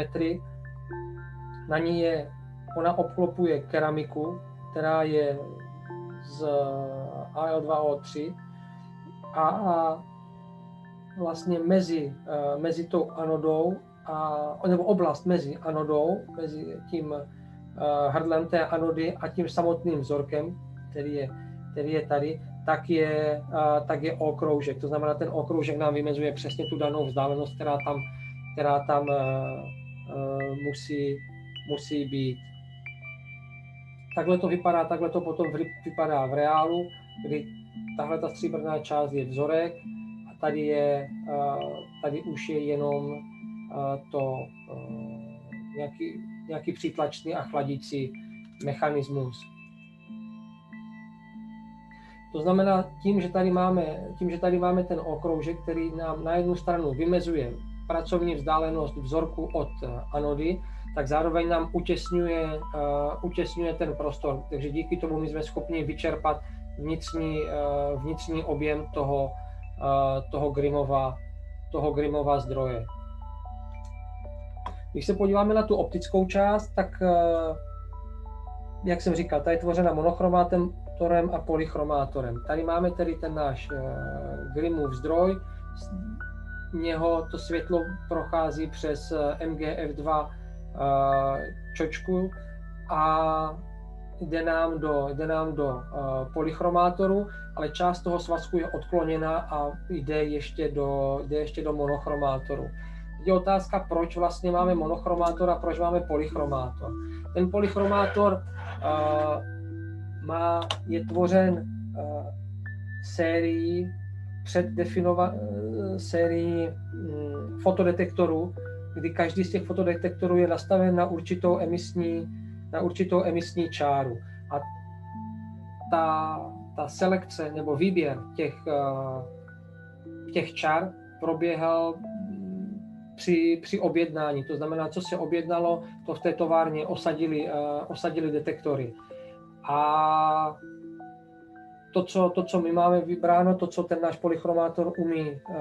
na ní je, ona obklopuje keramiku, která je z AL2O3 a, a vlastně mezi, uh, mezi tou anodou a, nebo oblast mezi anodou, mezi tím uh, hrdlem té anody a tím samotným vzorkem, který je, který je tady, tak je, uh, tak je okroužek. To znamená, ten okroužek nám vymezuje přesně tu danou vzdálenost, která tam, která tam musí, musí být. Takhle to vypadá, takhle to potom vypadá v reálu, kdy tahle ta stříbrná část je vzorek tady, je, tady už je jenom to nějaký, nějaký přítlačný a chladící mechanismus. To znamená, tím, že tady máme, tím, že tady máme ten okroužek, který nám na jednu stranu vymezuje pracovní vzdálenost vzorku od anody, tak zároveň nám utěsňuje, uh, utěsňuje ten prostor. Takže díky tomu my jsme schopni vyčerpat vnitřní, uh, vnitřní objem toho, toho, Grimova, toho Grimova zdroje. Když se podíváme na tu optickou část, tak uh, jak jsem říkal, ta je tvořena monochromátorem a polychromátorem. Tady máme tedy ten náš uh, Grimův zdroj, z něho to světlo prochází přes MGF2 čočku a jde nám do, jde nám do uh, polychromátoru, ale část toho svazku je odkloněna a jde ještě do, jde ještě do monochromátoru. Je otázka, proč vlastně máme monochromátor a proč máme polychromátor. Ten polychromátor uh, má, je tvořen uh, sérií předdefinova, sérií um, fotodetektorů, kdy každý z těch fotodetektorů je nastaven na určitou emisní, na určitou emisní čáru. A ta, ta selekce nebo výběr těch, eh, těch čár proběhal při, při objednání. To znamená, co se objednalo, to v té továrně osadili, uh, osadili detektory. A to co, to, co my máme vybráno, to, co ten náš polychromátor umí uh,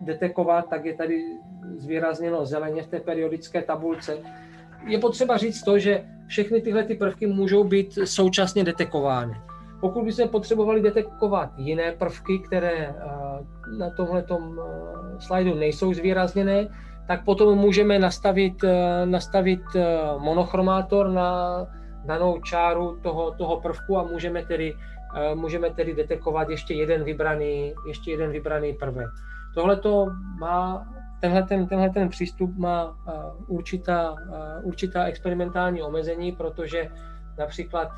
detekovat, tak je tady zvýrazněno zeleně v té periodické tabulce. Je potřeba říct to, že všechny tyhle ty prvky můžou být současně detekovány. Pokud bychom potřebovali detekovat jiné prvky, které, eh, na tomhle slajdu nejsou zvýrazněné, tak potom můžeme nastavit, nastavit monochromátor na danou čáru toho, toho prvku a můžeme tedy, můžeme tedy detekovat ještě jeden vybraný, ještě jeden vybraný prvek. Tohle to má tenhle ten, tenhle ten přístup má určitá, určitá experimentální omezení, protože například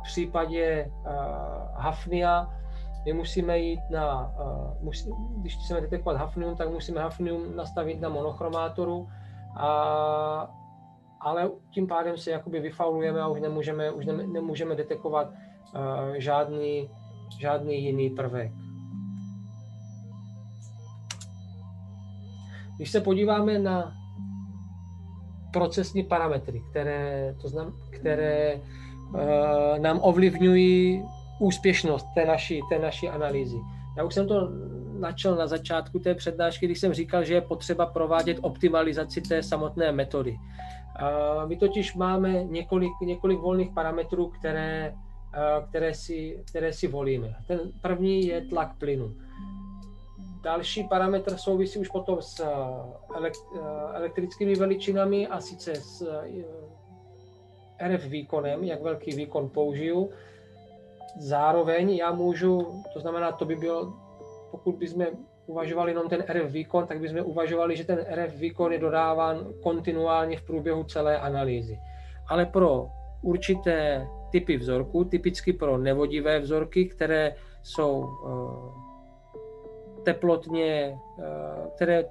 v případě hafnia my musíme jít na, když chceme detekovat hafnium, tak musíme hafnium nastavit na monochromátoru, a, ale tím pádem se jakoby vyfaulujeme a už nemůžeme, už nemůžeme detekovat žádný, žádný jiný prvek. Když se podíváme na procesní parametry, které, to znam, které uh, nám ovlivňují úspěšnost té naší, té naší analýzy. Já už jsem to načal na začátku té přednášky, když jsem říkal, že je potřeba provádět optimalizaci té samotné metody. Uh, my totiž máme několik, několik volných parametrů, které, uh, které, si, které si volíme. Ten první je tlak plynu. Další parametr souvisí už potom s eh, eh, elektrickými veličinami a sice s eh, RF výkonem, jak velký výkon použiju. Zároveň já můžu, to znamená, to by bylo, pokud bychom uvažovali jenom ten RF výkon, tak bychom uvažovali, že ten RF výkon je dodáván kontinuálně v průběhu celé analýzy. Ale pro určité typy vzorků, typicky pro nevodivé vzorky, které jsou teplotně, eh, které,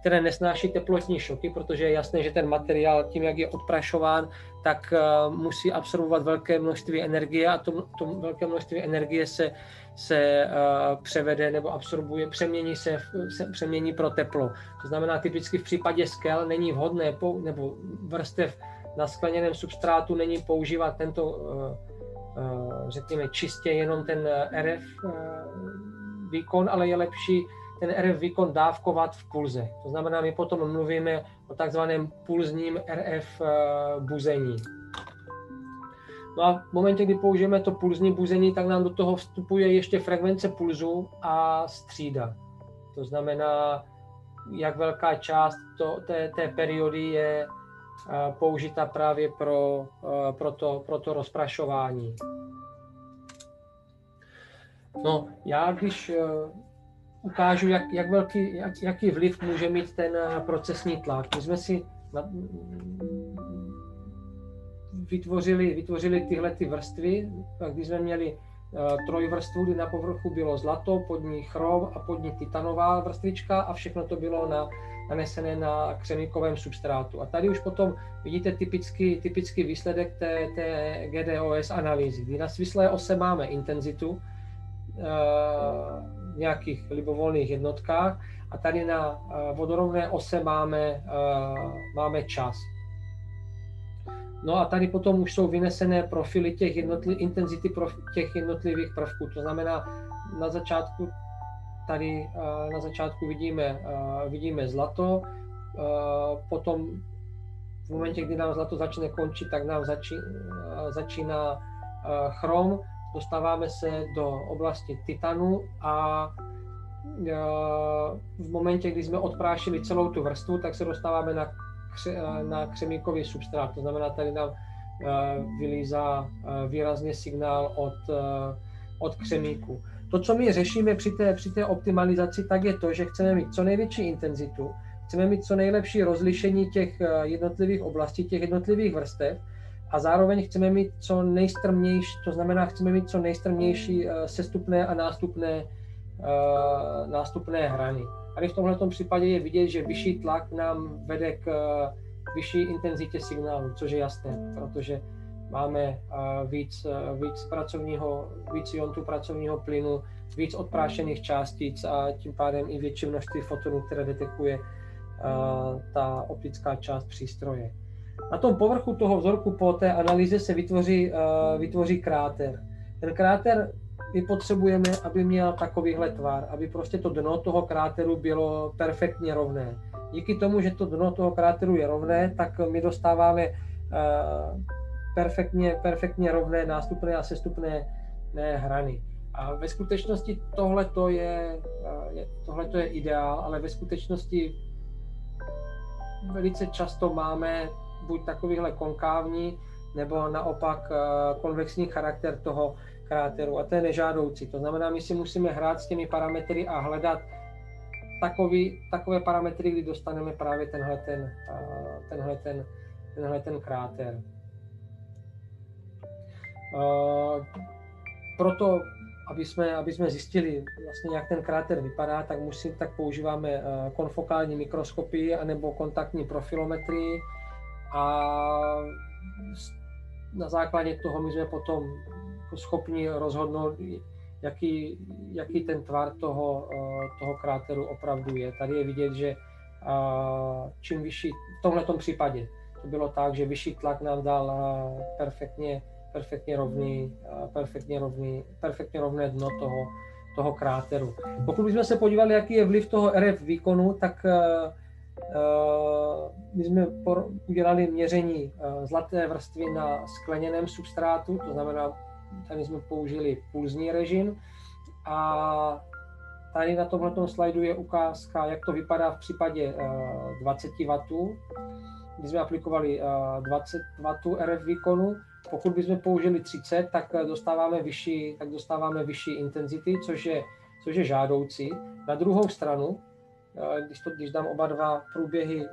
které nesnáší teplotní šoky, protože je jasné, že ten materiál tím, jak je odprašován, tak eh, musí absorbovat velké množství energie a to, to velké množství energie se, se uh, převede nebo absorbuje, přemění se, se přemění pro teplo. To znamená, typicky v případě skel není vhodné, nebo vrstev na skleněném substrátu není používat tento, řekněme, čistě jenom ten RF výkon, ale je lepší ten RF výkon dávkovat v pulze. To znamená, my potom mluvíme o takzvaném pulzním RF eh, buzení. No a v momentě, kdy použijeme to pulzní buzení, tak nám do toho vstupuje ještě frekvence pulzu a střída. To znamená, jak velká část to, té, té periody je eh, použita právě pro, eh, pro, to, pro to rozprašování. No, já když uh, ukážu, jak, jak velký, jak, jaký vliv může mít ten uh, procesní tlak. My jsme si na, vytvořili, vytvořili tyhle ty vrstvy, když jsme měli uh, trojvrstvu, kdy na povrchu bylo zlato, pod ní chrom a pod ní titanová vrstvička a všechno to bylo na, nanesené na křemíkovém substrátu. A tady už potom vidíte typický, typický výsledek té, té GDOS analýzy, kdy na svislé ose máme intenzitu, nějakých libovolných jednotkách a tady na eh, vodorovné ose máme, eh, máme čas. No a tady potom už jsou vynesené profily těch jednotli, intenzity prof, těch jednotlivých prvků. To znamená, na začátku tady eh, na začátku vidíme, vidíme zlato, potom v momentě, kdy nám zlato začne končit, tak nám začí, začíná chrom dostáváme se do oblasti titanu a e, v momentě, kdy jsme odprášili celou tu vrstvu, tak se dostáváme na, kře, e, na křemíkový substrát. To znamená, tady nám e, vylízá výrazně signál od, od křemíku. To, co my řešíme při té, při té optimalizaci, tak je to, že chceme mít co největší intenzitu, chceme mít co nejlepší rozlišení těch jednotlivých oblastí, těch jednotlivých vrstev, a zároveň chceme mít co nejstrmnější, to znamená, chceme mít co nejstrmnější eh, sestupné a nástupné, eh, nástupné hrany. Tady v tomto případě je vidět, že vyšší tlak nám vede k eh, vyšší intenzitě signálu, což je jasné, protože máme víc, víc pracovního, víc iontu pracovního plynu, víc odprášených částic a tím pádem i větší množství fotonů, které detekuje ta optická část přístroje. Na tom povrchu toho vzorku po té analýze se vytvoří, uh, vytvoří kráter. Ten kráter my potřebujeme, aby měl takovýhle tvar, aby prostě to dno toho kráteru bylo perfektně rovné. Díky tomu, že to dno toho kráteru je rovné, tak my dostáváme uh, perfektně, perfektně rovné nástupné a sestupné ne, hrany. A ve skutečnosti tohle to je, je, je ideál, ale ve skutečnosti velice často máme buď takovýhle konkávní, nebo naopak konvexní charakter toho kráteru a to je nežádoucí. To znamená, my si musíme hrát s těmi parametry a hledat takový, takové parametry, kdy dostaneme právě tenhle ten, tenhle ten, tenhle ten kráter. Proto, aby jsme, aby jsme zjistili vlastně, jak ten kráter vypadá, tak musím, tak používáme konfokální mikroskopii anebo kontaktní profilometrii a na základě toho my jsme potom schopni rozhodnout, jaký, jaký ten tvar toho, eh, toho kráteru opravdu je. Tady je vidět, že eh, čím vyšší, v tomto případě to bylo tak, že vyšší tlak nám dal eh, perfektně, perfektně, rovný, perfektně, rovný, perfektně rovné dno toho, toho kráteru. Pokud bychom se podívali, jaký je vliv toho RF výkonu, tak my jsme udělali měření zlaté vrstvy na skleněném substrátu, to znamená tady jsme použili pulzní režim a tady na tomhle slajdu je ukázka, jak to vypadá v případě 20 eh, W, kdy jsme aplikovali 20 eh, W RF výkonu. Pokud bychom použili 30, tak dostáváme vyšší, tak dostáváme vyšší intenzity, což je, což je žádoucí. Na druhou stranu, eh, když, to, když dám oba dva průběhy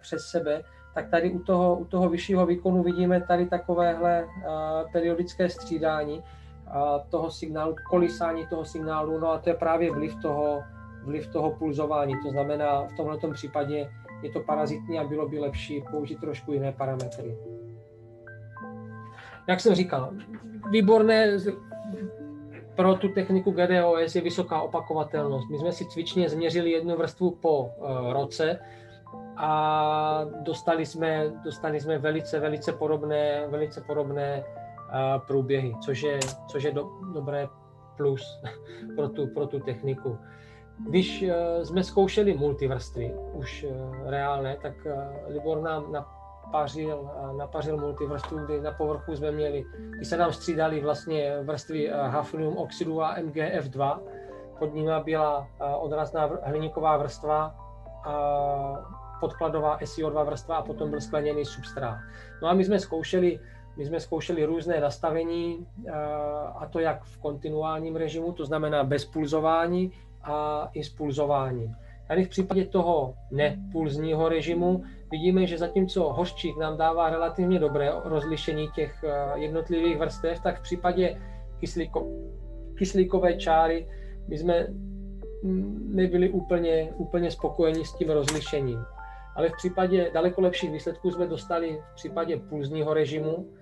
přes sebe, tak tady u toho, u toho vyššího výkonu vidíme tady takovéhle uh, periodické střídání uh, toho signálu, kolísání toho signálu, no a to je právě vliv toho, vliv toho pulzování. To znamená, v tomto případě je to parazitní a bylo by lepší použít trošku jiné parametry. Jak jsem říkal, výborné pro tu techniku GDOS je vysoká opakovatelnost. My jsme si cvičně změřili jednu vrstvu po uh, roce, a dostali jsme, dostali jsme velice, velice podobné, velice podobné uh, průběhy, což je, což je do, dobré plus pro tu, pro tu techniku. Když uh, jsme zkoušeli multivrstvy, už reálné, tak Libor nám napařil, napařil multivrstvu, kdy na povrchu jsme měli, kdy se nám střídali vlastně vrstvy hafnium oxidu a MgF2, pod nimi byla uh, odrazná hliníková vrstva podkladová SiO2 vrstva a potom byl skleněný substrát. No a my jsme zkoušeli, my jsme zkoušeli různé nastavení, eh, a to jak v kontinuálním režimu, to znamená bez pulzování a i s pulzováním. Tady v případě toho nepulzního režimu vidíme, že zatímco hořčík nám dává relativně dobré rozlišení těch eh, jednotlivých vrstev, tak v případě kyslíko, kyslíkové čáry my jsme mm, nebyli úplně, úplně spokojeni s tím rozlišením ale v případě daleko lepších výsledků jsme dostali v případě pulzního režimu,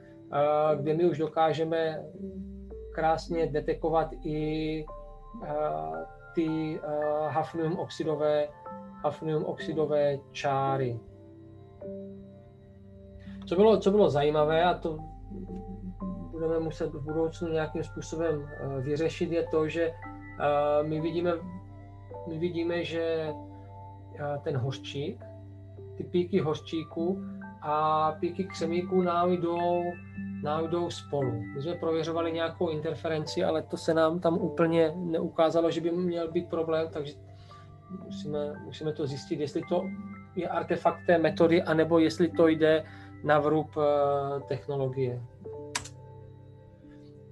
kde my už dokážeme krásně detekovat i ty hafnium oxidové, hafnium oxidové čáry. Co bylo, co bylo zajímavé, a to budeme muset v budoucnu nějakým způsobem vyřešit, je to, že my vidíme, my vidíme že ten hořčík ty píky hořčíku a píky křemíku nám jdou, nám jdou spolu. My jsme prověřovali nějakou interferenci, ale to se nám tam úplně neukázalo, že by měl být problém, takže musíme, musíme to zjistit, jestli to je artefakt té metody, anebo jestli to jde na vrub eh, technologie.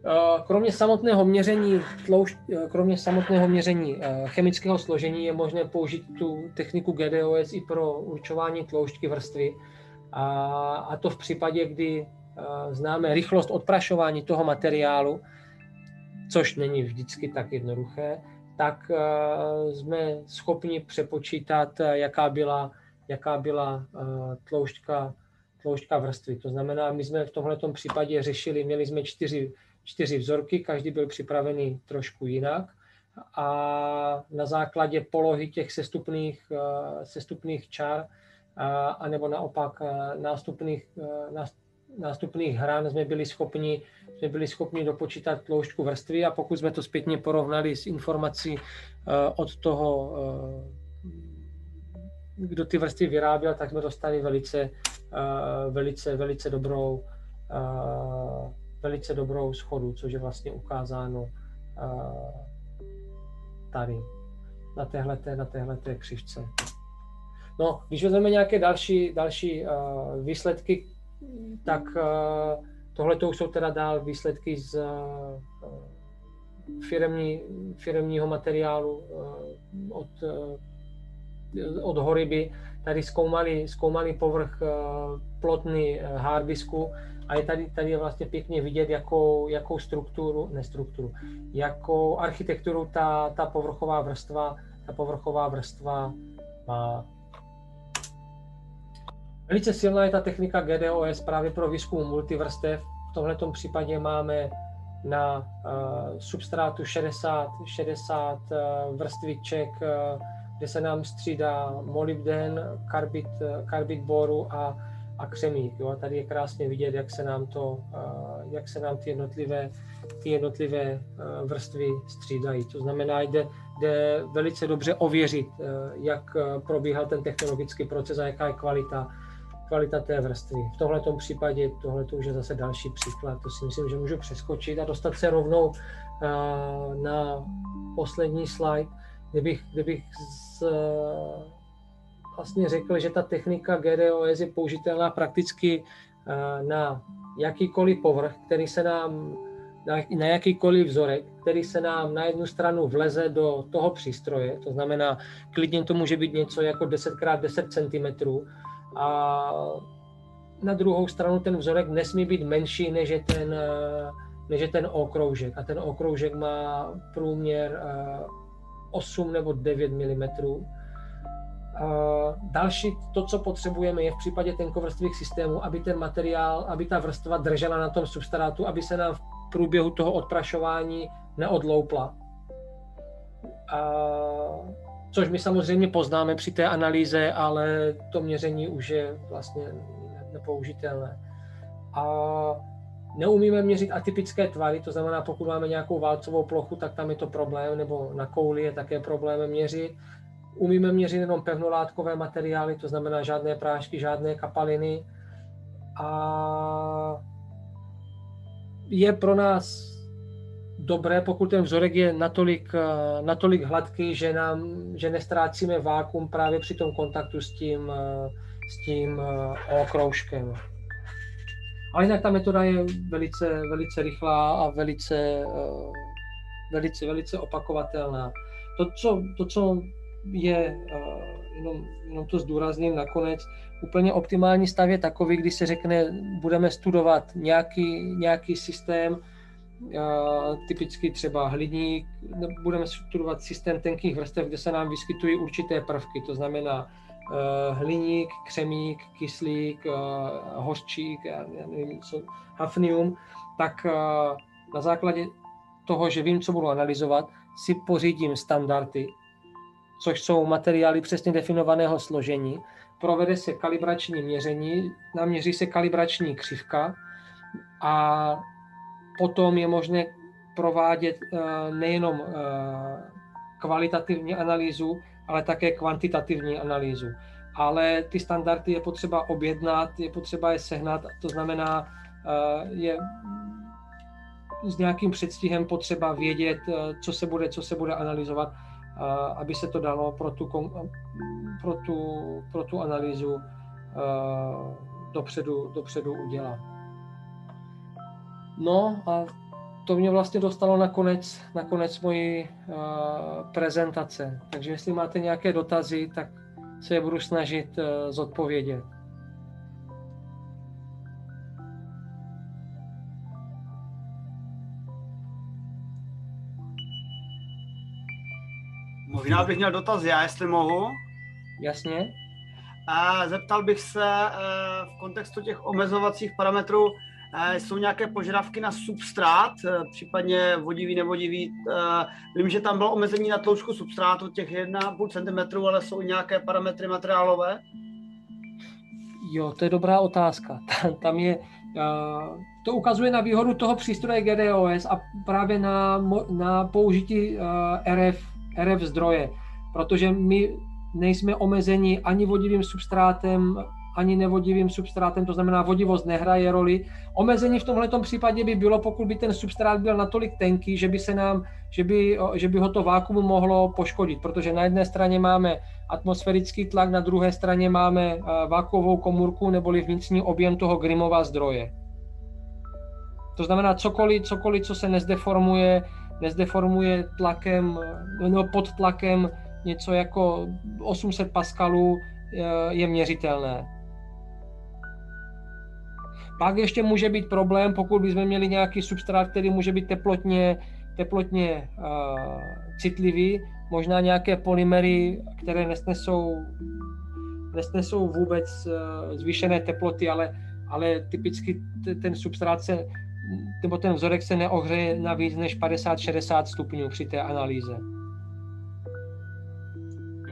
Eh, kromě samotného měření tloušť, eh, kromě samotného měření chemického složení je možné použít tu techniku GDOS i pro určování tloušťky vrstvy. A, a to v případě, kdy známe rychlost odprašování toho materiálu, což není vždycky tak jednoduché, tak jsme schopni přepočítat, jaká byla, jaká byla tloušťka, tloušťka vrstvy. To znamená, my jsme v tomto případě řešili, měli jsme čtyři čtyři vzorky, každý byl připravený trošku jinak a na základě polohy těch sestupných, eh, sestupných čar a nebo naopak eh, nástupných, eh, nástupných hran jsme byli schopni jsme byli schopni dopočítat tloušťku vrstvy a pokud jsme to zpětně porovnali s informací od toho, kdo ty vrstvy vyráběl, tak jsme dostali velice, velice, velice dobrou velice dobrou schodu, což je vlastně ukázáno, tady, na téhleté, na téhleté křivce. No, když vezmeme nějaké další, další výsledky, tak tohle to už jsou teda dál výsledky z firemní, firemního materiálu od, od Horiby. Tady zkoumali, zkoumali povrch uh, plotný uh, harddisku a je tady, tady je vlastně pěkně vidět, jakou, jakou strukturu, ne strukturu, jakou architekturu ta, ta povrchová vrstva, ta povrchová vrstva má. Velice silná je ta technika GDOS právě pro výzkum multivrstev. V tomto případě máme na uh, substrátu 60, 60 uh, vrstviček, uh, kde se nám střídá molybden, karbid, karbid boru a a křemík. Jo? Tady je krásně vidět, jak se nám, to, jak se nám ty jednotlivé, ty jednotlivé vrstvy střídají. To znamená, jde, jde velice dobře ověřit, jak probíhal ten technologický proces a jaká je kvalita, kvalita té vrstvy. V tomto případě tohle už je zase další příklad. To si myslím, že můžu přeskočit a dostat se rovnou na poslední slide, kdybych, kdybych z, vlastně řekl, že ta technika GDOS je použitelná prakticky eh, na jakýkoliv povrch, který se nám, na jakýkoliv vzorek, který se nám na jednu stranu vleze do toho přístroje, to znamená, klidně to může být něco jako 10x10 cm a na druhou stranu ten vzorek nesmí být menší než je ten, eh, než je ten okroužek. A ten okroužek má průměr 8 eh, nebo 9 mm další, to, co potřebujeme, je v případě tenkovrstvých systémů, aby ten materiál, aby ta vrstva držela na tom substrátu, aby se nám v průběhu toho odprašování neodloupla. A, což my samozřejmě poznáme při té analýze, ale to měření už je vlastně nepoužitelné. A neumíme měřit atypické tvary, to znamená, pokud máme nějakou válcovou plochu, tak tam je to problém, nebo na kouli je také problém měřit Umíme měřit jenom pevnolátkové materiály, to znamená žádné prášky, žádné kapaliny. A je pro nás dobré, pokud ten vzorek je natolik, natolik hladký, že, nám, že nestrácíme vákum právě při tom kontaktu s tím, s tím okroužkem. Ale jinak ta metoda je velice, velice rychlá a velice, velice, velice opakovatelná. To, co, to, co je, jenom, jenom to zdůrazním nakonec, úplně optimální stav je takový, kdy se řekne, budeme studovat nějaký, nějaký systém, typicky třeba hliník, budeme studovat systém tenkých vrstev, kde se nám vyskytují určité prvky, to znamená hliník, křemík, kyslík, hořčík, já nevím, co, hafnium, tak na základě toho, že vím, co budu analyzovat, si pořídím standardy, což jsou materiály přesně definovaného složení. Provede se kalibrační měření, naměří se kalibrační křivka a potom je možné provádět eh, nejenom eh, kvalitativní analýzu, ale také kvantitativní analýzu. Ale ty standardy je potřeba objednat, je potřeba je sehnat, to znamená, eh, je s nějakým předstihem potřeba vědět, co se bude, co se bude analyzovat aby se to dalo pro tu, pro tu, pro tu analýzu dopředu, dopředu udělat. No a to mě vlastně dostalo na konec, na konec mojí uh, prezentace. Takže jestli máte nějaké dotazy, tak se je budu snažit uh, zodpovědět. Možná bych měl dotaz já, jestli mohu. Jasně. A zeptal bych se eh, v kontextu těch omezovacích parametrů, jsou nějaké požadavky na substrát, eh, případně vodivý, nevodivý. Vím, že tam bylo omezení na tloušku substrátu těch 1,5 cm, ale jsou nějaké parametry materiálové? Jo, to je dobrá otázka. Tam je, to ukazuje na výhodu toho přístroje GDOS a právě na, na použití RF RF zdroje, protože my nejsme omezeni ani vodivým substrátem, ani nevodivým substrátem, to znamená vodivost nehraje roli. Omezení v tomto případě by bylo, pokud by ten substrát byl natolik tenký, že by se nám, že by, že by ho to vákuum mohlo poškodit, protože na jedné straně máme atmosférický tlak, na druhé straně máme eh, vákuovou komůrku neboli vnitřní objem toho Grimova zdroje. To znamená, cokoliv, cokoliv, co se nezdeformuje, nezdeformuje tlakem, nebo pod tlakem něco jako 800 paskalů je měřitelné. Pak ještě může být problém, pokud bychom měli nějaký substrát, který může být teplotně, teplotně uh, citlivý, možná nějaké polymery, které nesnesou, nesnesou vůbec uh, zvýšené teploty, ale, ale typicky ten substrát se, nebo ten vzorek se neohřeje na víc než 50-60 stupňů při té analýze.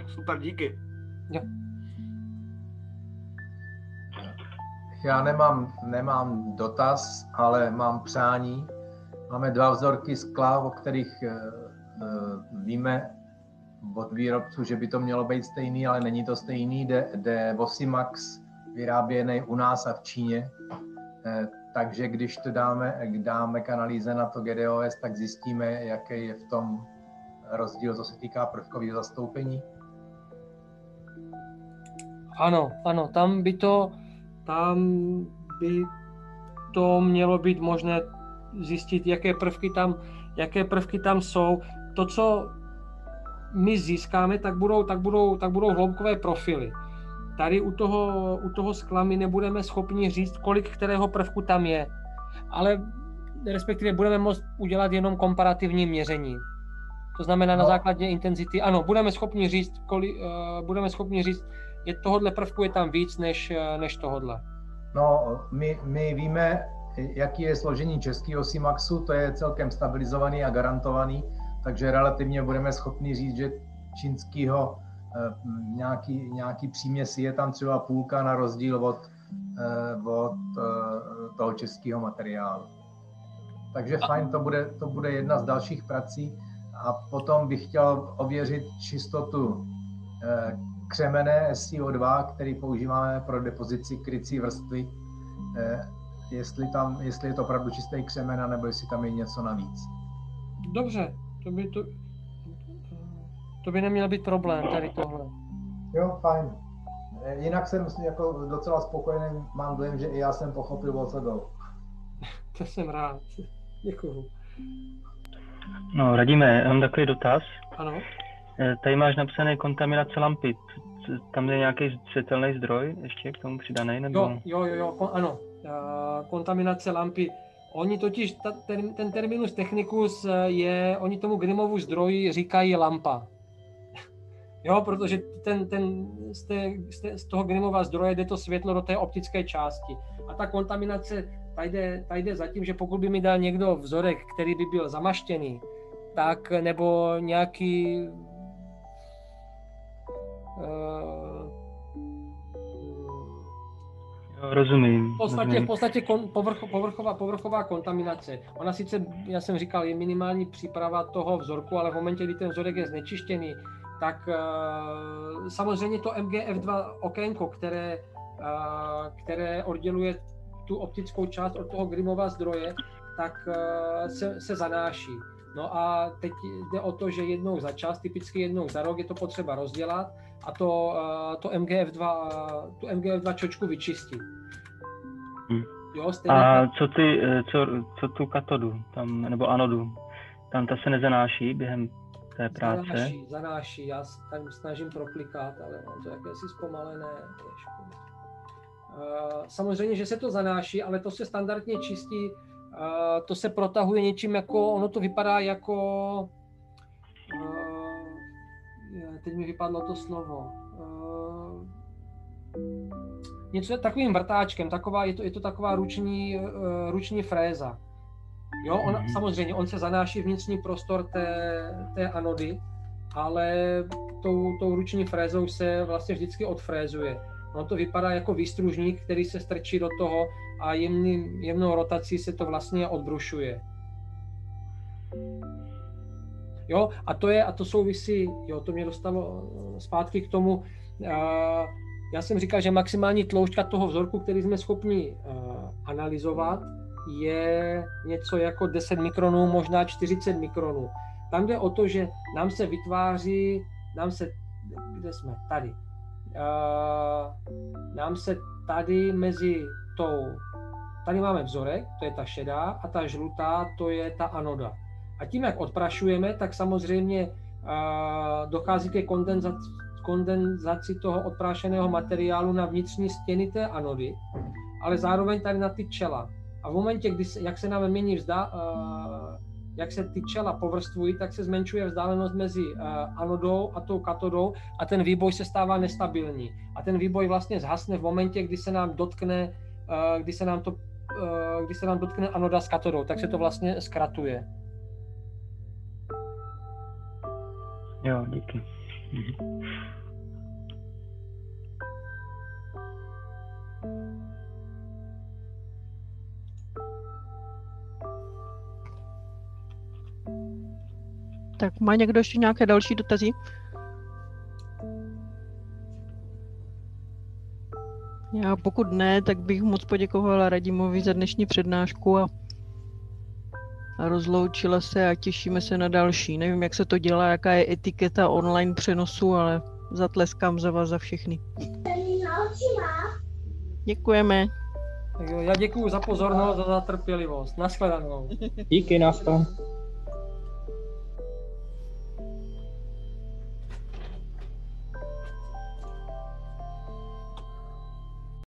Super, díky. Jo. Já nemám, nemám dotaz, ale mám přání. Máme dva vzorky skla, o kterých uh, víme od výrobců, že by to mělo být stejný, ale není to stejný. Jde, jde Vosimax, vyráběný u nás a v Číně. Uh, takže když to dáme, dáme k analýze na to GDOS, tak zjistíme, jaký je v tom rozdíl, co se týká prvkového zastoupení. Ano, ano, tam by to, tam by to mělo být možné zjistit, jaké prvky tam, jaké prvky tam jsou. To, co my získáme, tak budou, tak budou, tak budou hloubkové profily. Tady u toho, u toho skla my nebudeme schopni říct, kolik kterého prvku tam je, ale respektive budeme moct udělat jenom komparativní měření. To znamená na no. základě intenzity, ano, budeme schopni říct, kolik, uh, budeme schopni říct, je tohohle prvku je tam víc než, eh, než tohohle. No, my, my víme, jaký je složení českého Simaxu, to je celkem stabilizovaný a garantovaný, takže relativně budeme schopni říct, že čínského eh, nějaký, nějaký příměsi je tam třeba půlka na rozdíl od, eh, od toho českého materiálu. Takže fajn, to bude, to bude jedna z dalších prací. A potom bych chtěl ověřit čistotu křemene SiO2, který používáme pro depozici krycí vrstvy, eh, jestli, tam, jestli je to opravdu čistý křemen, nebo jestli tam je něco navíc. Dobře, to by, to, to by neměl být problém tady tohle. Jo, fajn. Eh, jinak jsem jako docela spokojený, mám dojem, že i já jsem pochopil, o co jdou. to jsem rád. Děkuju. No, radíme, mám takový dotaz. Ano. Eh, tady máš napsané kontaminace lampy. Tam je nějaký světelný zdroj ještě k tomu přidaný? Nebo... Jo, jo, jo, jo ano. Uh, kontaminace lampy. Oni totiž, ta, ten, ten terminus technicus eh, je, oni tomu Grimovu zdroji říkají lampa. jo, protože ten, ten, z, té, z, té, z toho Grimova zdroje jde to světlo do té optické části. A ta kontaminace, ta jde, ta jde za tím, že pokud by mi dal někdo vzorek, který by byl zamaštěný, tak nebo nějaký rozumím. V podstatě, v podstatě kon, povrch, povrchová, povrchová kontaminace. Ona sice, já jsem říkal, je minimální příprava toho vzorku, ale v momentě, kdy ten vzorek je znečištěný, tak uh, samozřejmě to MGF2 okénko, které, uh, které odděluje tu optickou část od toho Grimova zdroje, tak uh, se, se zanáší. No a teď jde o to, že jednou za čas, typicky jednou za rok je to potřeba rozdělat a to, eh, to MGF2, tu MGF2 čočku vyčistit. Hmm. Jo, a co, ty, eh, co, co tu katodu, tam, nebo anodu, tam ta se nezanáší během té práce? Zanáší, zanáší, já se tam snažím proklikat, ale mám to jakési zpomalené. Uh, samozřejmě, že se to zanáší, ale to se standardně čistí, to se protahuje něčím jako, ono to vypadá jako teď mi vypadlo to slovo. Uh, něco takovým vrtáčkem, taková, je, to, je to taková ruční, uh, ruční fréza. Jo, on, mm-hmm. samozřejmě, on se zanáší vnitřní prostor té, té anody, ale tou, tou ruční frézou se vlastně vždycky odfrézuje. Ono to vypadá jako výstružník, který se strčí do toho a jemný, jemnou rotací se to vlastně odbrušuje. Jo, a to je, a to souvisí, jo, to mě dostalo eh, zpátky k tomu, uh, já jsem říkal, že maximální tloušťka toho vzorku, který jsme schopni uh, analyzovat, je něco jako 10 mikronů, možná 40 mikronů. Tam jde o to, že nám se vytváří, nám se, kde jsme? Tady. Nám se tady mezi tou, tady máme vzorek, to je ta šedá, a ta žlutá, to je ta anoda. A tím, jak odprašujeme, tak samozřejmě dochází ke kondenzaci, kondenzaci toho odprášeného materiálu na vnitřní stěny té anody, ale zároveň tady na ty čela. A v momentě, kdy se, jak se nám mění vzda, jak se ty čela povrstvují, tak se zmenšuje vzdálenost mezi anodou a tou katodou a ten výboj se stává nestabilní. A ten výboj vlastně zhasne v momentě, kdy se nám dotkne, kdy se nám to kdy se nám dotkne anoda s katodou, tak se to vlastně zkratuje. Jo, díky. Tak má někdo ještě nějaké další dotazy? Já pokud ne, tak bych moc poděkovala Radimovi za dnešní přednášku a rozloučila se a těšíme se na další. Nevím, jak se to dělá, jaká je etiketa online přenosu, ale zatleskám za vás za všechny. Děkujeme. Tak jo, já děkuji za pozornost a za trpělivost. Naschledanou. Díky, naschledanou.